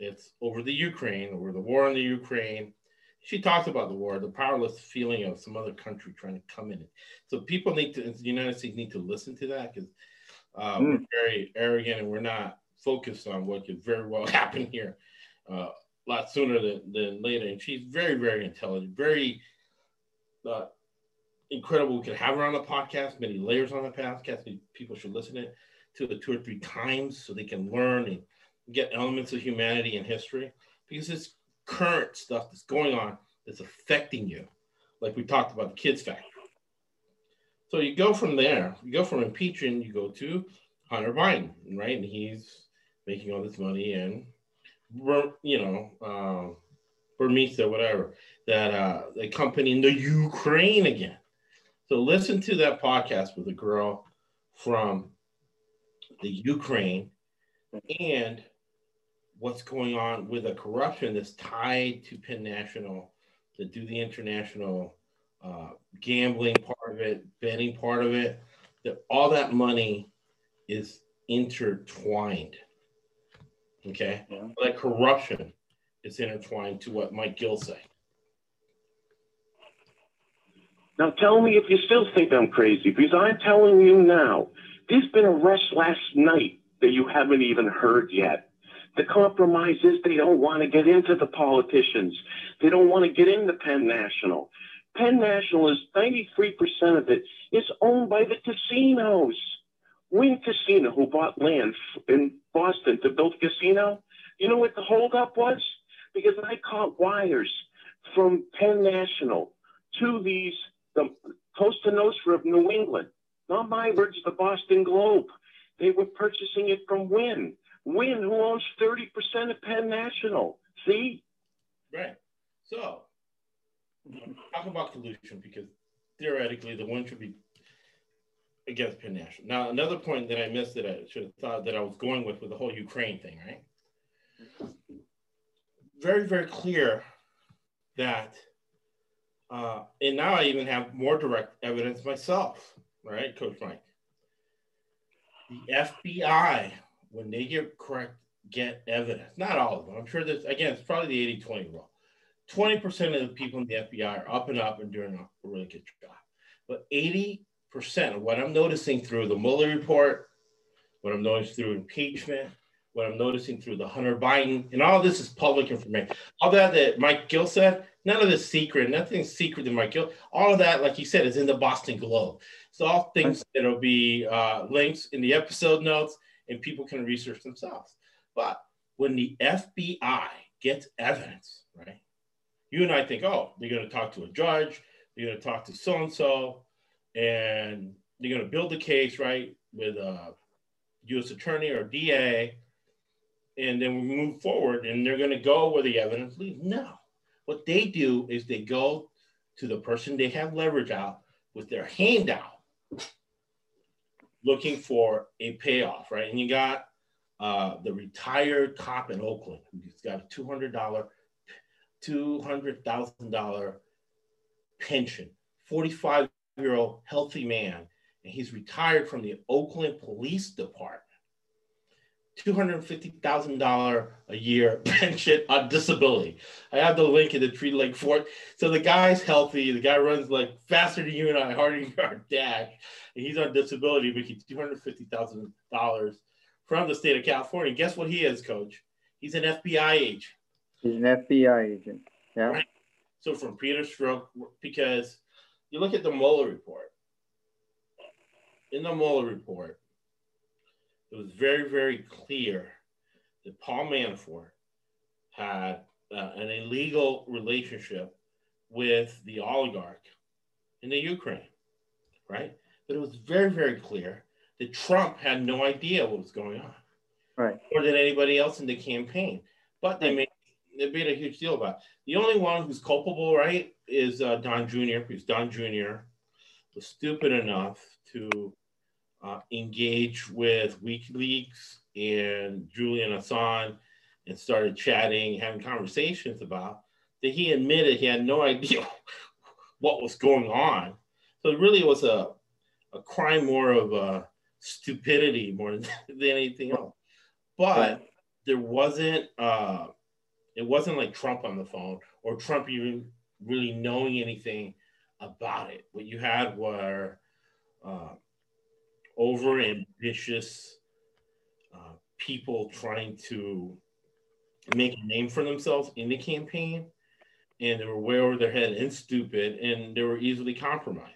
It's over the Ukraine, over the war in the Ukraine. She talks about the war, the powerless feeling of some other country trying to come in. So people need to, the United States need to listen to that because uh, Mm. we're very arrogant and we're not focused on what could very well [LAUGHS] happen here uh, a lot sooner than, than later. And she's very, very intelligent, very uh, incredible. We could have her on the podcast, many layers on the podcast. People should listen to it to it two or three times so they can learn and get elements of humanity and history because it's current stuff that's going on that's affecting you, like we talked about the kids factor. So you go from there, you go from impeaching, you go to Hunter Biden, right? And he's making all this money and, you know, um, Burisma, whatever, that uh, the company in the Ukraine again. So listen to that podcast with a girl from the Ukraine and what's going on with the corruption that's tied to Penn National, to do the international uh, gambling part of it, betting part of it, that all that money is intertwined. Okay, Yeah. like corruption is intertwined to what Mike Gill say. Now tell me if you still think I'm crazy, because I'm telling you now, there's been arrests last night that you haven't even heard yet. The compromise is they don't want to get into the politicians. They don't want to get into Penn National. Penn National is 93% of it is owned by the casinos. Wynn Casino, who bought land in Boston to build a casino, you know what the holdup was? Because I caught wires from Penn National to these the Cosa Nostra of New England, not my words, the Boston Globe. They were purchasing it from Wynn. Wynn, who owns 30% of Penn National. See? Right. So talk about collusion because theoretically the win should be against Penn National. Now another point that I missed that I should have thought that I was going with with the whole Ukraine thing, right? Very, very clear that uh, and now I even have more direct evidence myself, right, Coach Mike? The FBI when they get correct, get evidence, not all of them, I'm sure that, again, it's probably the 80 20 rule. 20% of the people in the FBI are up and up and doing a really good job. But 80% of what I'm noticing through the Mueller report, what I'm noticing through impeachment, what I'm noticing through the Hunter Biden, and all this is public information. All that that Mike Gill said, none of this secret, nothing's secret than Mike Gill. All of that, like he said, is in the Boston Globe. It's all things that'll be uh, links in the episode notes, and people can research themselves. But when the FBI gets evidence, right? You and I think, oh, they're going to talk to a judge, they're going to talk to so and so, and they're going to build the case, right, with a U.S. attorney or DA and then we move forward and they're going to go where the evidence leads. No. What they do is they go to the person they have leverage out with their hand out looking for a payoff, right? And you got uh, the retired cop in Oakland who's got a $200, $200,000 pension, 45 year old healthy man, and he's retired from the Oakland Police Department $250,000 a year [LAUGHS] pension on disability. I have the link in the Tree Lake Fort. So the guy's healthy. The guy runs like faster than you and I, [LAUGHS] harder than our dash. And he's on disability, but making $250,000 from the state of California. And guess what he is, coach? He's an FBI agent. He's an FBI agent. Yeah. Right? So from Peter Strzok, because you look at the Mueller report. In the Mueller report, it was very, very clear that Paul Manafort had uh, an illegal relationship with the oligarch in the Ukraine, right? But it was very, very clear that Trump had no idea what was going on, right? More than anybody else in the campaign. But they made they made a huge deal about. It. The only one who's culpable, right, is uh, Don Jr. Because Don Jr. was stupid enough to uh, engage with WikiLeaks and Julian Assange and started chatting, having conversations about that he admitted he had no [LAUGHS] idea what was going on. So it really was a, a crime more of a stupidity more than, [LAUGHS] than anything else. But there wasn't uh, it wasn't like Trump on the phone or Trump even really knowing anything about it. What you had were uh, over ambitious uh, people trying to make a name for themselves in the campaign, and they were way over their head and stupid, and they were easily compromised.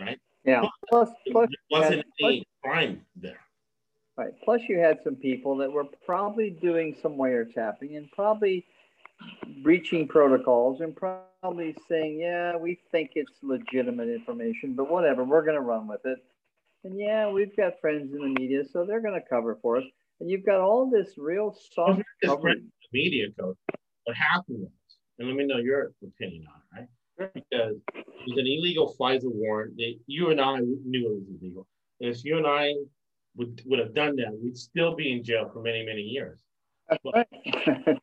Right? Yeah. Plus, plus, there wasn't any crime there. Right. Plus, you had some people that were probably doing some wiretapping and probably breaching protocols and probably saying, "Yeah, we think it's legitimate information, but whatever, we're going to run with it." And yeah, we've got friends in the media, so they're going to cover for us. And you've got all this real soft coverage. Media coach. What happened was, and let me know your opinion on it, right? Because it was an illegal FISA warrant. That you and I knew it was illegal. And if you and I would, would have done that, we'd still be in jail for many, many years. But, [LAUGHS]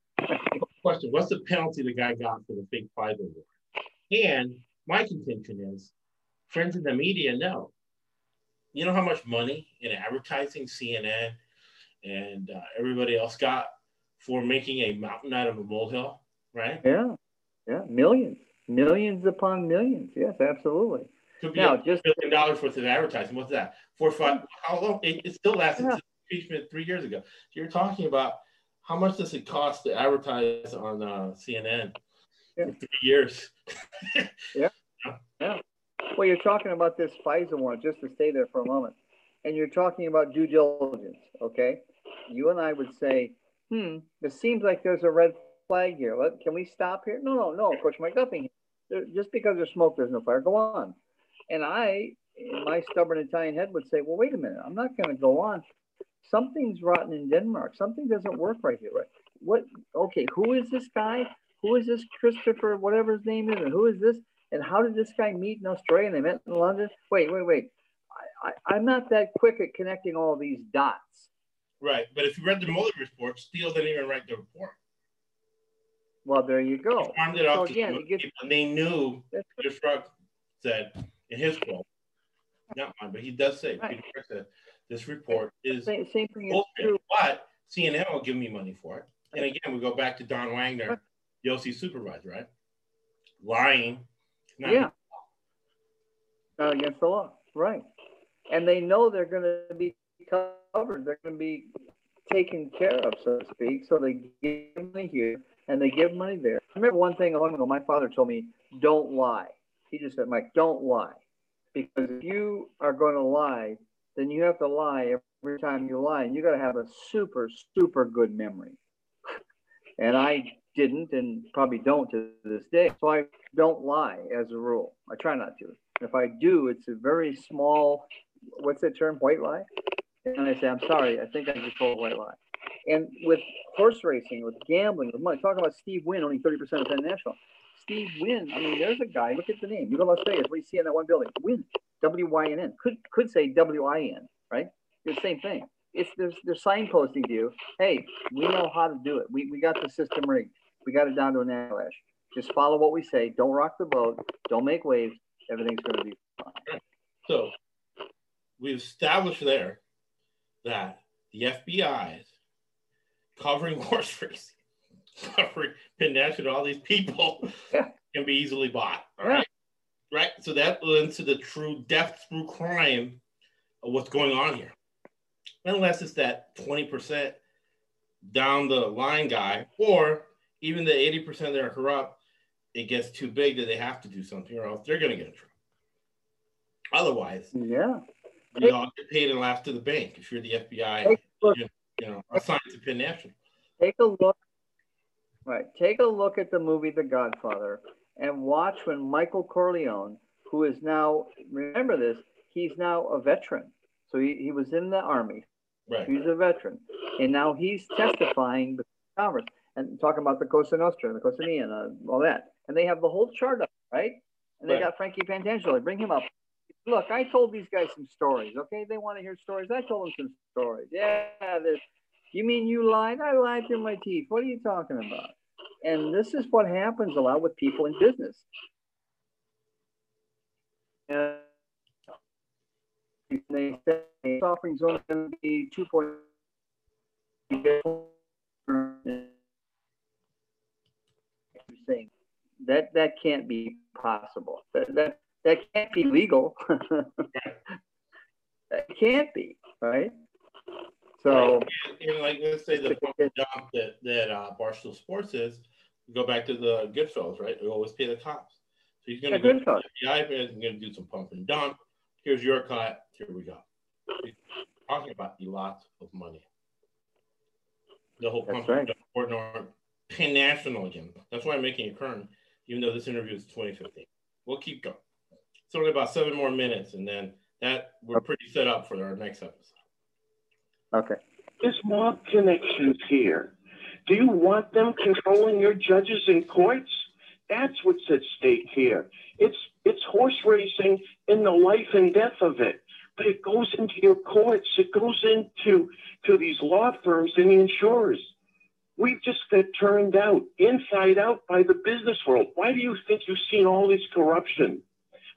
question What's the penalty the guy got for the fake FISA warrant? And my contention is friends in the media know you know how much money in advertising CNN and uh, everybody else got for making a mountain out of a molehill, right? Yeah, yeah, millions, millions upon millions. Yes, absolutely. Could be now, a just billion dollars worth of advertising. What's that? Four, five. How long? It, it still lasted yeah. impeachment three years ago. So you're talking about how much does it cost to advertise on uh, CNN yeah. for three years? [LAUGHS] yeah. Yeah. Well, you're talking about this FISA warrant, just to stay there for a moment, and you're talking about due diligence, okay? You and I would say, hmm, it seems like there's a red flag here. Can we stop here? No, no, no, Coach McGuffin. Just because there's smoke, there's no fire. Go on. And I, in my stubborn Italian head, would say, well, wait a minute. I'm not going to go on. Something's rotten in Denmark. Something doesn't work right here. Right? What? Okay, who is this guy? Who is this Christopher, whatever his name is, and who is this? And how did this guy meet in Australia and they met in London? Wait, wait, wait. I, am not that quick at connecting all these dots. Right. But if you read the Mueller report, Steele didn't even write the report. Well, there you go. He it so again, gets, and they knew Peter Strzok said in his quote, not mine, but he does say, right. Peter said, this report is Same, same thing is bullshit. true. But CNN will give me money for it. And again, we go back to Don Wagner, the OC supervisor, right? Lying. Not- Yeah. Not against the law, right. And they know they're gonna be covered, they're gonna be taken care of, so to speak, so they give money here and they give money there. I remember one thing a long ago, my father told me, don't lie. He just said, Mike, don't lie. Because if you are gonna lie, then you have to lie every time you lie, and you gotta have a super, super good memory. [LAUGHS] And I didn't and probably don't to this day. So I don't lie as a rule. I try not to. If I do, it's a very small, what's that term, white lie? And I say, I'm sorry, I think I just told a white lie. And with horse racing, with gambling, with money, talk about Steve Wynn owning 30% of Penn National. Steve Wynn, I mean, there's a guy, look at the name. You go to Las Vegas, what do you see in that one building? Wynn, W-Y-N-N. Could, could say W-I-N, right? It's the same thing. It's there's they're signposting to you, hey, we know how to do it. We, we got the system rigged. We got it down to an avalanche. Just follow what we say. Don't rock the boat. Don't make waves. Everything's going to be fine. So we've established there that the FBI is covering [LAUGHS] horse racing, covering National, all these people [LAUGHS] Yeah. can be easily bought. All Yeah. right. Right. So that lends to the true death through crime of what's going on here. Unless it's that 20% down the line guy, or even the 80% that are corrupt, it gets too big that they have to do something or else they're going to get in trouble. Otherwise, Yeah. you all get paid and laugh to the bank if you're the FBI, Take a look. you know, assigned to Penn National. Take a look. Right. Take a look at the movie The Godfather and watch when Michael Corleone, who is now, remember this, he's now a veteran. So he, he was in the army. Right. He's a veteran. And now he's testifying before Congress and talking about the Cosa Nostra, and the Cosa Nia, all that. And they have the whole chart up, right? And they Right. got Frankie Pantangelo. Bring him up. Look, I told these guys some stories, okay? They want to hear stories. I told them some stories. Yeah, this. You mean you lied? I lied through my teeth. What are you talking about? And this is what happens a lot with people in business. And they say the offering's only going to be two point. That that can't be possible. That that, that can't be legal. [LAUGHS] that can't be right. So And like, let's say the pump and dump that, that uh, Barstool Sports is, go back to the Goodfellas, right? We always pay the cops. So he's going to go to the FBI, and he's going to do some pump and dump. Here's your cut. Here we go. He's talking about lots of money. The whole That's pump right. and dump, Fort North, National again. That's why I'm making it current, even though this interview is 2015. We'll keep going. It's only about seven more minutes, and then that we're pretty set up for our next episode. okay. There's more connections here. Do you want them controlling your judges and courts? That's what's at stake here. It's it's horse racing in the life and death of it. But it goes into your courts. It goes into to these law firms and the insurers. We've just got turned out inside out by the business world. Why do you think you've seen all this corruption?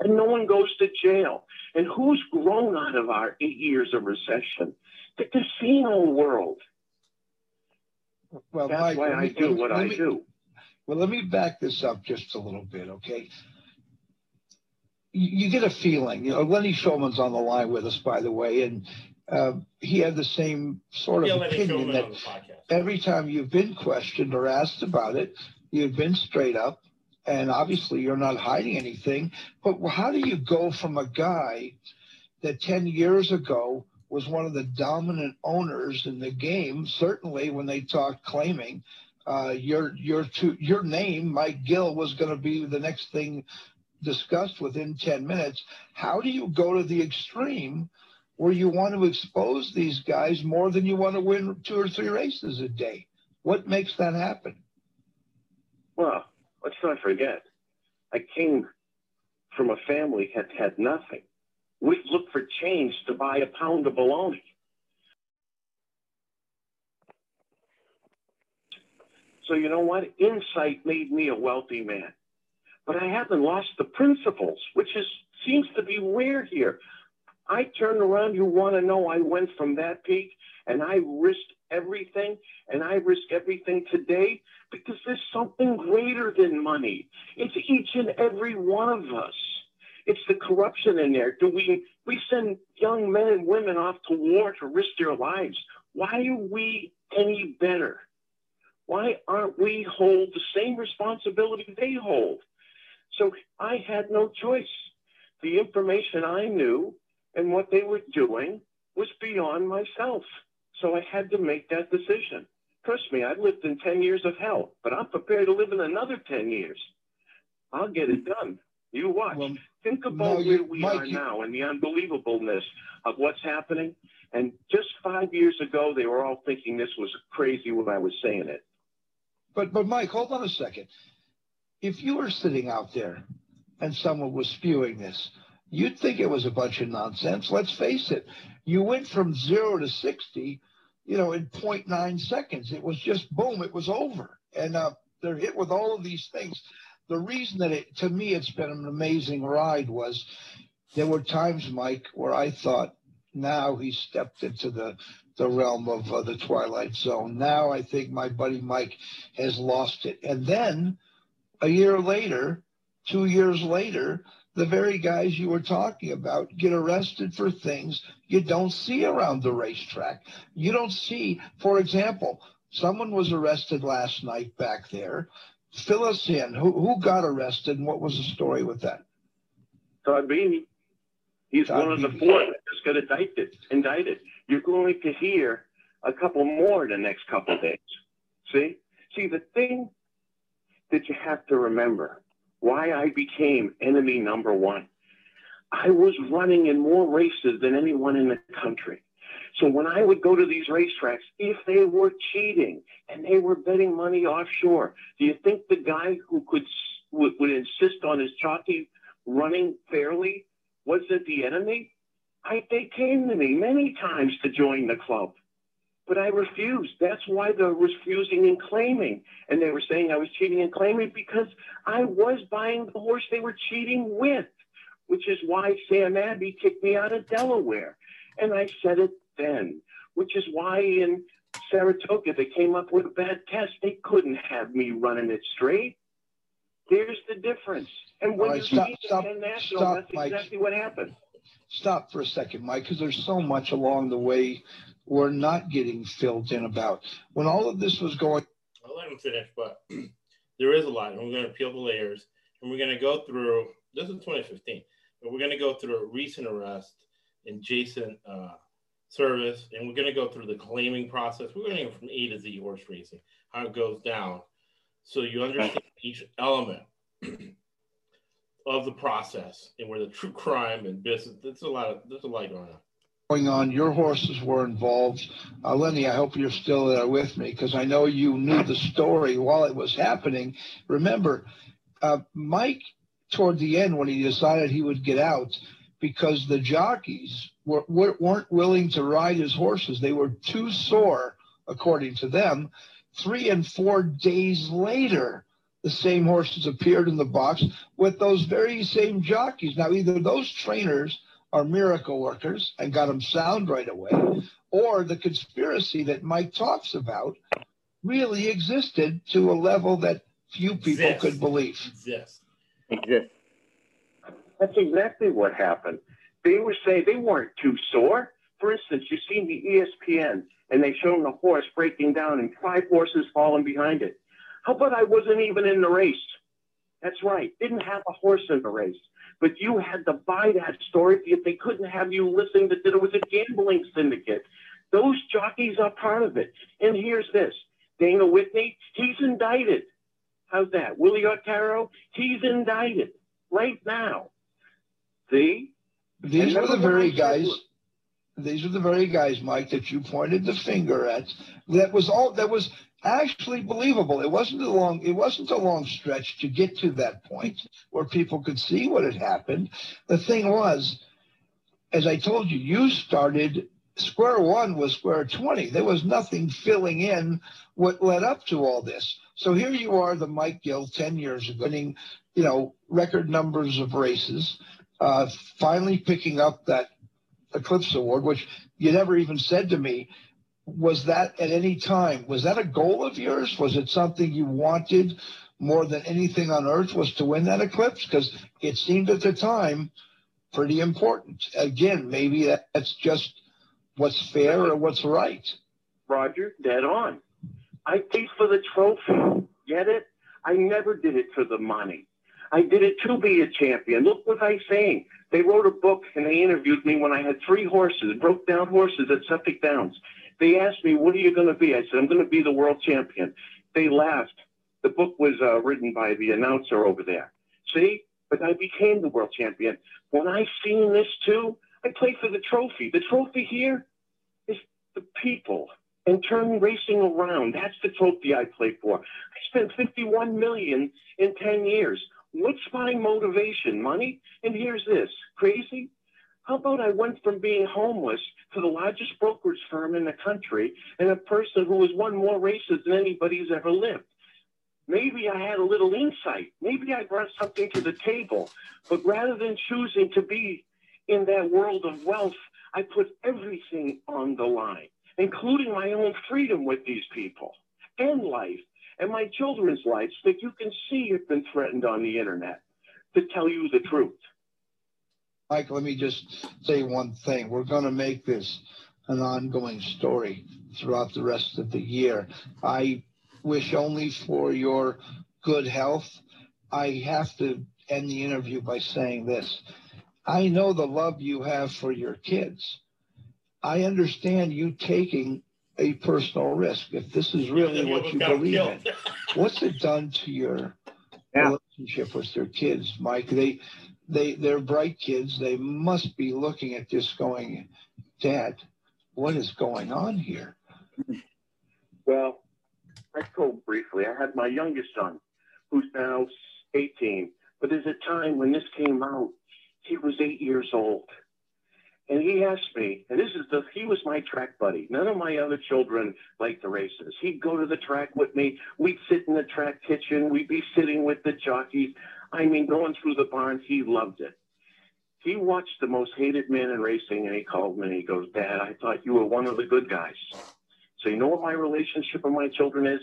And no one goes to jail. And who's grown out of our eight years of recession? The casino world. Well, That's Mike, why I me- do what let I me- do. Well, let me back this up just a little bit, okay? You, you get a feeling, you know, Lenny Shulman's on the line with us, by the way, and uh, he had the same sort of opinion that on the podcast. every time you've been questioned or asked about it, you've been straight up, and obviously you're not hiding anything. But how do you go from a guy that 10 years ago was one of the dominant owners in the game, certainly when they talked claiming uh, your your to, your name, Mike Gill, was going to be the next thing discussed within 10 minutes. How do you go to the extreme where you want to expose these guys more than you want to win two or three races a day? What makes that happen? Well, let's not forget, I came from a family that had nothing. We looked for change to buy a pound of bologna. So you know what? Insight made me a wealthy man. But I haven't lost the principles, which is seems to be rare here. I turn around, you want to know I went from that peak and I risked everything and I risk everything today because there's something greater than money. It's each and every one of us. It's the corruption in there. Do we we send young men and women off to war to risk their lives? Why are we any better? Why aren't we hold the same responsibility they hold? So I had no choice. The information I knew and what they were doing was beyond myself. So I had to make that decision. Trust me, I've lived in 10 years of hell, but I'm prepared to live in another 10 years. I'll get it done. You watch. Well, Think about no, where we Mike, are you... now and the unbelievableness of what's happening. And just five years ago, they were all thinking this was crazy when I was saying it. But, but Mike, hold on a second. If you were sitting out there and someone was spewing this, you'd think it was a bunch of nonsense. Let's face it. You went from zero to 60, you know, in 0.9 seconds. It was just boom, it was over. And uh, they're hit with all of these things. The reason that it, to me, it's been an amazing ride was there were times, Mike, where I thought, now he stepped into the the realm of uh, the twilight zone. Now I think my buddy Mike has lost it. And then a year later, two years later, the very guys you were talking about get arrested for things you don't see around the racetrack. You don't see, for example, someone was arrested last night back there. Fill us in. Who, who got arrested and what was the story with that? Todd Beanie. He's Todd one of the four that just got indicted. Indicted. You're going to hear a couple more the next couple days. See? See, the thing that you have to remember why I became enemy number one. I was running in more races than anyone in the country. So when I would go to these racetracks, if they were cheating and they were betting money offshore, do you think the guy who could would, would insist on his jockey running fairly wasn't the enemy? I, they came to me many times to join the club. But I refused. That's why they're refusing and claiming. And they were saying I was cheating and claiming because I was buying the horse they were cheating with, which is why Sam Abbey kicked me out of Delaware. And I said it then, which is why in Saratoga they came up with a bad test. They couldn't have me running it straight. There's the difference. And when right, you stop, stop, National, stop, that's Mike. exactly what happened. Stop for a second, Mike, because there's so much along the way were not getting filled in about. When all of this was going. I'll let him finish, but [CLEARS THROAT] there is a lot. And we're going to peel the layers and we're going to go through, this is 2015, but we're going to go through a recent arrest in Jason uh, Servis and we're going to go through the claiming process. We're going to go from A to Z horse racing, how it goes down. So you understand each element [CLEARS THROAT] of the process and where the true crime and business, there's a lot of, there's a lot going on going on. Your horses were involved. Uh, Lenny, I hope you're still there with me because I know you knew the story while it was happening. Remember, uh, Mike, toward the end, when he decided he would get out, because the jockeys were, were, weren't willing to ride his horses, they were too sore, according to them. Three and four days later, the same horses appeared in the box with those very same jockeys. Now, either those trainers are miracle workers and got them sound right away, or the conspiracy that Mike talks about really existed to a level that few people Exist. could believe. Exist. Exist. That's exactly what happened. They were saying they weren't too sore. For instance, you've seen the ESPN and they showed the horse breaking down and five horses falling behind it. How about I wasn't even in the race? That's right. Didn't have a horse in the race but you had to buy that story if they couldn't have you listening that it was a gambling syndicate. Those jockeys are part of it. And here's this Dana Whitney, he's indicted. How's that? Willie Artaro, he's indicted right now. See? These are the very guys. These are the very guys, Mike, that you pointed the finger at. That was all. That was actually believable. It wasn't a long it wasn't a long stretch to get to that point where people could see what had happened. The thing was, as I told you, you started square one was square 20. There was nothing filling in what led up to all this. So here you are, the Mike Gill 10 years ago, winning, you know, record numbers of races, uh, finally picking up that Eclipse Award, which you never even said to me. Was that at any time? Was that a goal of yours? Was it something you wanted more than anything on earth? Was to win that eclipse? Because it seemed at the time pretty important. Again, maybe that's just what's fair or what's right. Roger, dead on. I paid for the trophy. Get it? I never did it for the money. I did it to be a champion. Look what I'm saying. They wrote a book and they interviewed me when I had three horses, broke down horses at Suffolk Downs. They asked me, What are you going to be? I said, I'm going to be the world champion. They laughed. The book was uh, written by the announcer over there. See? But I became the world champion. When I seen this too, I played for the trophy. The trophy here is the people and turn racing around. That's the trophy I play for. I spent 51 million in 10 years. What's my motivation? Money? And here's this crazy. How about I went from being homeless to the largest brokerage firm in the country and a person who has won more races than anybody's ever lived? Maybe I had a little insight. Maybe I brought something to the table. But rather than choosing to be in that world of wealth, I put everything on the line including my own freedom with these people and life and my children's lives that you can see have been threatened on the internet to tell you the truth. Mike, let me just say one thing. We're going to make this an ongoing story throughout the rest of the year. I wish only for your good health. I have to end the interview by saying this. I know the love you have for your kids I understand you taking a personal risk. If this is really what you believe in, what's it done to your yeah. relationship with your kids, Mike? They, they, they're bright kids. They must be looking at this, going, "Dad, what is going on here?" Well, I told briefly. I had my youngest son, who's now 18. But there's a time when this came out, he was eight years old and he asked me, and this is the, he was my track buddy. None of my other children liked the races. He'd go to the track with me. We'd sit in the track kitchen. We'd be sitting with the jockeys. I mean, going through the barn, he loved it. He watched the most hated man in racing and he called me and he goes, Dad, I thought you were one of the good guys. So you know what my relationship with my children is?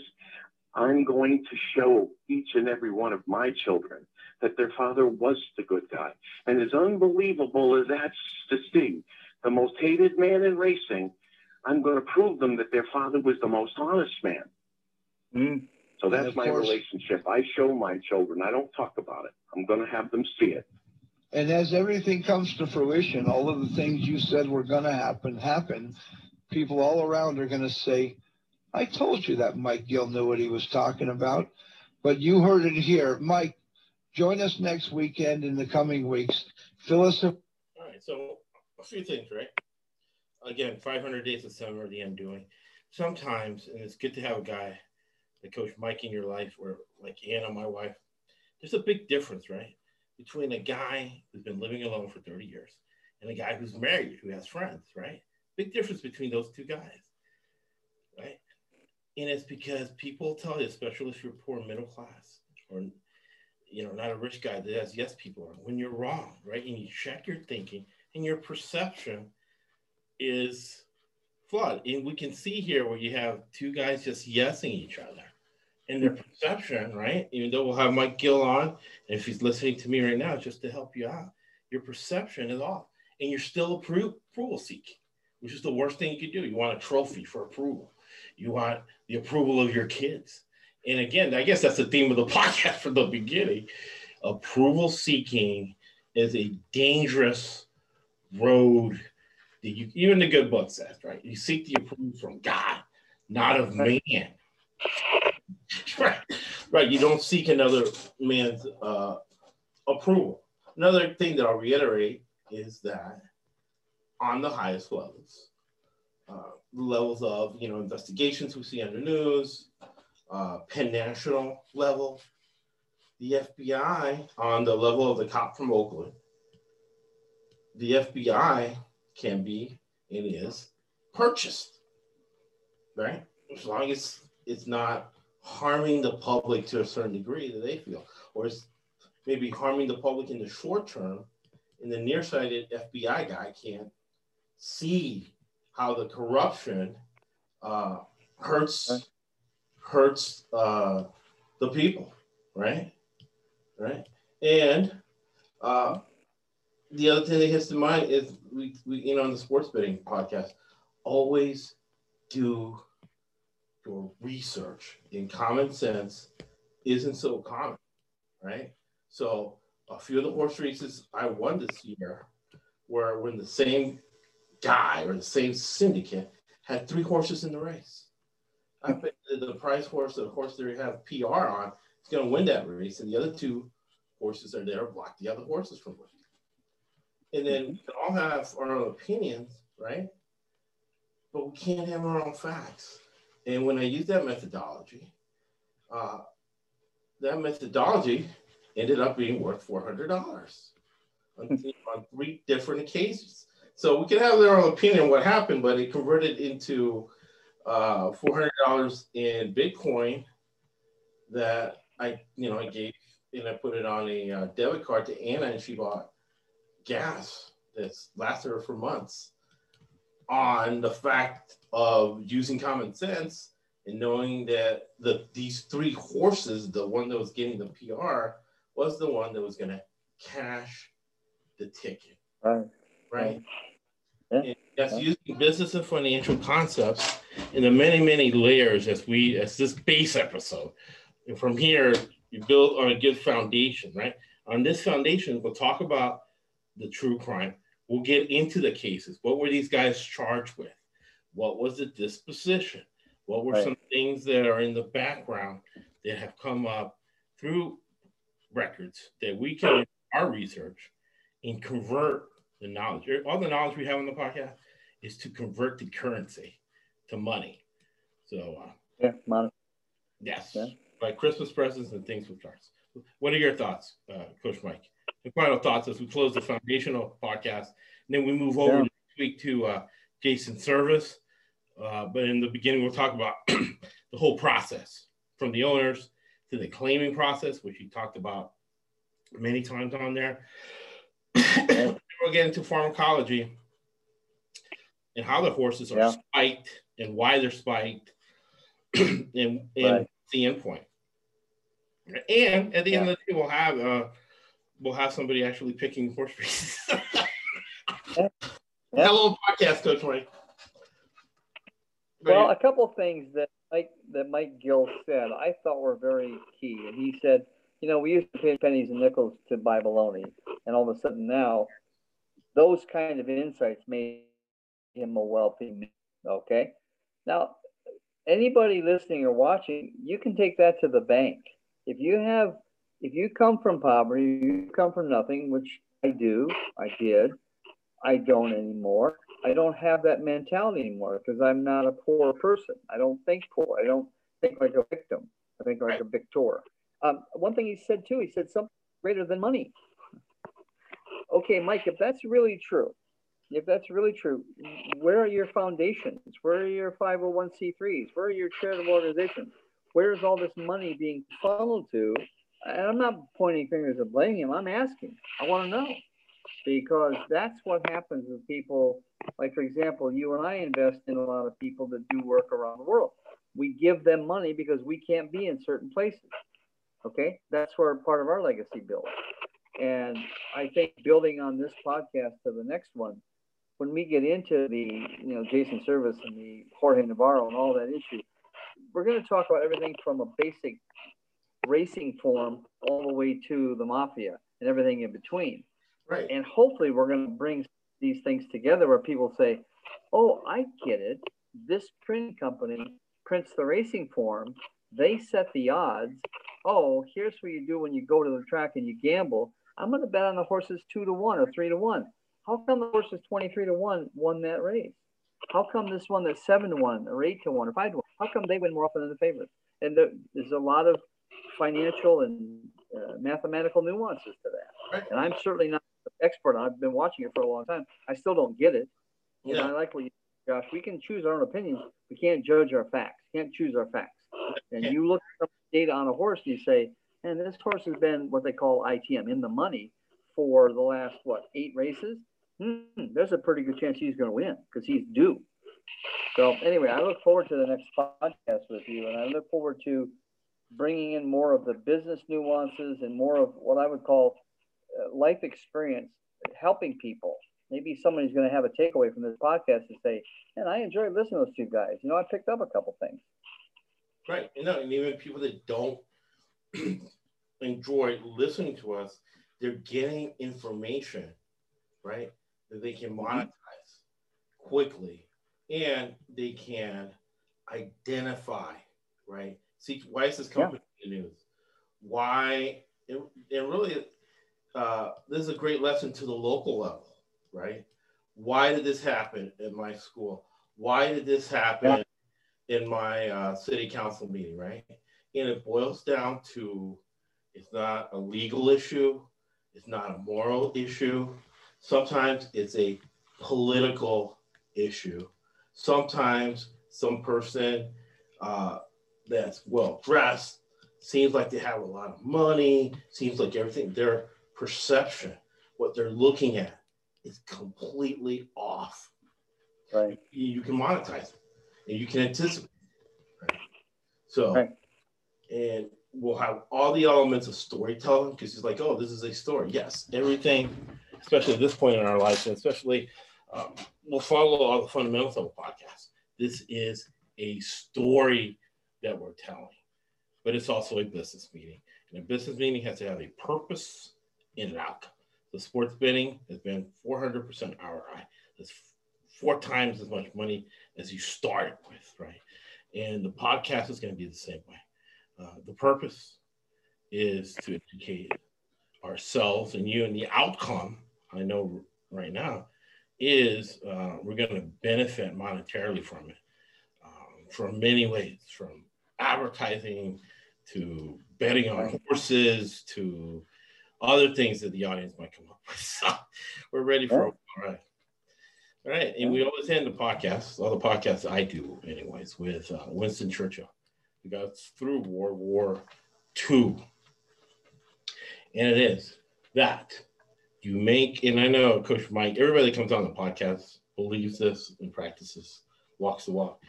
I'm going to show each and every one of my children that their father was the good guy. And as unbelievable as that's to see, the most hated man in racing, I'm going to prove them that their father was the most honest man. Mm. So that's my course, relationship. I show my children. I don't talk about it. I'm going to have them see it. And as everything comes to fruition, all of the things you said were going to happen happen. People all around are going to say, "I told you that Mike Gill knew what he was talking about." But you heard it here, Mike. Join us next weekend in the coming weeks. Fill us up. All right. So a few things, right? Again, 500 days of summer, the I'm doing. Sometimes, and it's good to have a guy like Coach Mike in your life, or like Anna, my wife. There's a big difference, right, between a guy who's been living alone for 30 years and a guy who's married, who has friends, right? Big difference between those two guys, right? And it's because people tell you, especially if you're poor middle class or you know, not a rich guy that has yes people when you're wrong, right? And you check your thinking and your perception is flawed. And we can see here where you have two guys just yesing each other. And their perception, right? Even though we'll have Mike Gill on, and if he's listening to me right now, just to help you out, your perception is off. And you're still appro- approval seeking, which is the worst thing you could do. You want a trophy for approval. You want the approval of your kids and again, I guess that's the theme of the [LAUGHS] podcast from the beginning. Approval seeking is a dangerous road that you even the good book says, right? You seek the approval from God, not of man. [LAUGHS] right. right. You don't seek another man's uh, approval. Another thing that I'll reiterate is that on the highest levels, uh, levels of you know investigations we see on the news, uh, Penn National level, the FBI on the level of the cop from Oakland, the FBI can be and is purchased, right? As long as it's not harming the public to a certain degree that they feel, or it's maybe harming the public in the short term, and the nearsighted FBI guy can't see how the corruption uh, hurts hurts uh, the people, right? Right. And uh, the other thing that hits to mind is we, we you know on the sports betting podcast, always do your research in common sense isn't so common, right? So a few of the horse races I won this year were when the same guy or the same syndicate had three horses in the race. I hmm. bet the prize horse, or the horse they have PR on, is going to win that race, and the other two horses are there to block the other horses from winning. And then hmm. we can all have our own opinions, right? But we can't have our own facts. And when I used that methodology, uh, that methodology ended up being worth $400 on, on three different occasions. So we can have their own opinion what happened, but it converted into uh, $400 in Bitcoin that I, you know, I gave and I put it on a uh, debit card to Anna and she bought gas that's lasted her for months on the fact of using common sense and knowing that the these three horses, the one that was getting the PR was the one that was going to cash the ticket. Right. Right. Yeah. That's using business and financial concepts in the many, many layers as we, as this base episode. And from here, you build on a good foundation, right? On this foundation, we'll talk about the true crime. We'll get into the cases. What were these guys charged with? What was the disposition? What were right. some things that are in the background that have come up through records that we can, our research, and convert the knowledge. All the knowledge we have on the podcast is to convert the currency to money. So, uh, yeah, money. Yes, yeah. like Christmas presents and things with charts. What are your thoughts, uh, Coach Mike? The final thoughts as we close the foundational podcast, and then we move over yeah. next week to uh, Jason Servis. Uh, but in the beginning, we'll talk about [CLEARS THROAT] the whole process from the owners to the claiming process, which he talked about many times on there. [CLEARS THROAT] we'll get into pharmacology and how the horses are yeah. spiked and why they're spiked [CLEARS THROAT] and, and right. the endpoint. And at the yeah. end of the day, we'll have uh, we'll have somebody actually picking horse races. [LAUGHS] yeah. Hello, podcast coach Mike. Well, a couple things that Mike that Mike Gill said I thought were very key, and he said, you know, we used to pay pennies and nickels to buy baloney, and all of a sudden now, those kind of insights made him a wealthy man. Okay, now anybody listening or watching, you can take that to the bank. If you have, if you come from poverty, you come from nothing, which I do, I did, I don't anymore. I don't have that mentality anymore because I'm not a poor person. I don't think poor. I don't think like a victim. I think like a victor. Um, one thing he said too, he said something greater than money. Okay, Mike, if that's really true, if that's really true, where are your foundations? Where are your 501c3s? Where are your charitable organizations? Where's all this money being funneled to? I'm not pointing fingers and blaming him. I'm asking. I want to know because that's what happens with people. Like, for example, you and I invest in a lot of people that do work around the world. We give them money because we can't be in certain places. Okay, that's where part of our legacy builds. And I think building on this podcast to the next one, when we get into the you know Jason Servis and the Jorge Navarro and all that issue, we're going to talk about everything from a basic racing form all the way to the mafia and everything in between. Right. And hopefully we're going to bring these things together where people say, "Oh, I get it. This printing company prints the racing form. They set the odds. Oh, here's what you do when you go to the track and you gamble. I'm going to bet on the horses two to one or three to one. How come the horses 23 to one won that race? How come this one that's seven to one or eight to one or five to one? How come they win more often than the favorites? And there, there's a lot of financial and uh, mathematical nuances to that. Right. And I'm certainly not an expert. I've been watching it for a long time. I still don't get it. Yeah. And I like what you, Josh. We can choose our own opinions. We can't judge our facts. Can't choose our facts. And you look at data on a horse and you say, and this horse has been what they call ITM in the money for the last what eight races. hmm, there's a pretty good chance he's going to win because he's due. So anyway, I look forward to the next podcast with you, and I look forward to bringing in more of the business nuances and more of what I would call uh, life experience, helping people. Maybe somebody's going to have a takeaway from this podcast and say, "Man, I enjoyed listening to those two guys. You know, I picked up a couple things." Right, you know, and even people that don't [CLEARS THROAT] enjoy listening to us, they're getting information, right, that they can mm-hmm. monetize quickly and they can identify, right? See, why is this company yeah. in the news? Why, and, and really, uh, this is a great lesson to the local level, right? Why did this happen in my school? Why did this happen yeah. in my uh, city council meeting, right? And it boils down to it's not a legal issue, it's not a moral issue. Sometimes it's a political issue. Sometimes some person uh, that's well dressed seems like they have a lot of money, seems like everything, their perception, what they're looking at is completely off. Right. You, can monetize it and you can anticipate. Right? So, right. and we'll have all the elements of storytelling because it's like, oh, this is a story. Yes, everything, especially at this point in our lives, and especially um, we'll follow all the fundamentals of a podcast. This is a story that we're telling, but it's also a business meeting. And a business meeting has to have a purpose and an outcome. The sports betting has been 400% ROI. That's four times as much money as you started with, right? And the podcast is going to be the same way. Uh, the purpose is to educate ourselves and you, and the outcome, I know right now, is uh, we're going to benefit monetarily from it um, from many ways, from advertising to betting on horses to other things that the audience might come up with. [LAUGHS] So we're ready for all right. All right. And we always end the podcast, all the podcasts I do, anyways, with uh, Winston Churchill. We got through World War II. And it is that you make, and I know Coach Mike, everybody that comes on the podcast believes this and practices, walks the walk.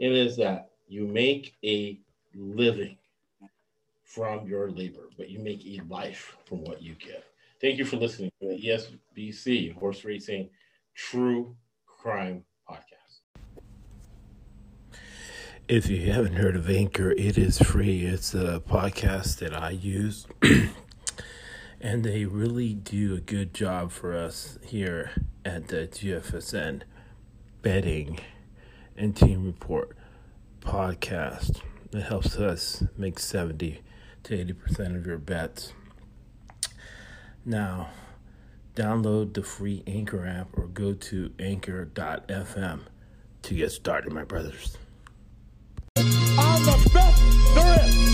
And it is that you make a living from your labor, but you make a life from what you give. Thank you for listening to the ESBC Horse Racing True Crime Podcast. If you haven't heard of Anchor, it is free. It's a podcast that I use. [CLEARS THROAT] and they really do a good job for us here at the GFSN betting and team report podcast. It helps us make 70 to 80% of your bets. Now, download the free Anchor app or go to anchor.fm to get started, my brothers. I'm the best.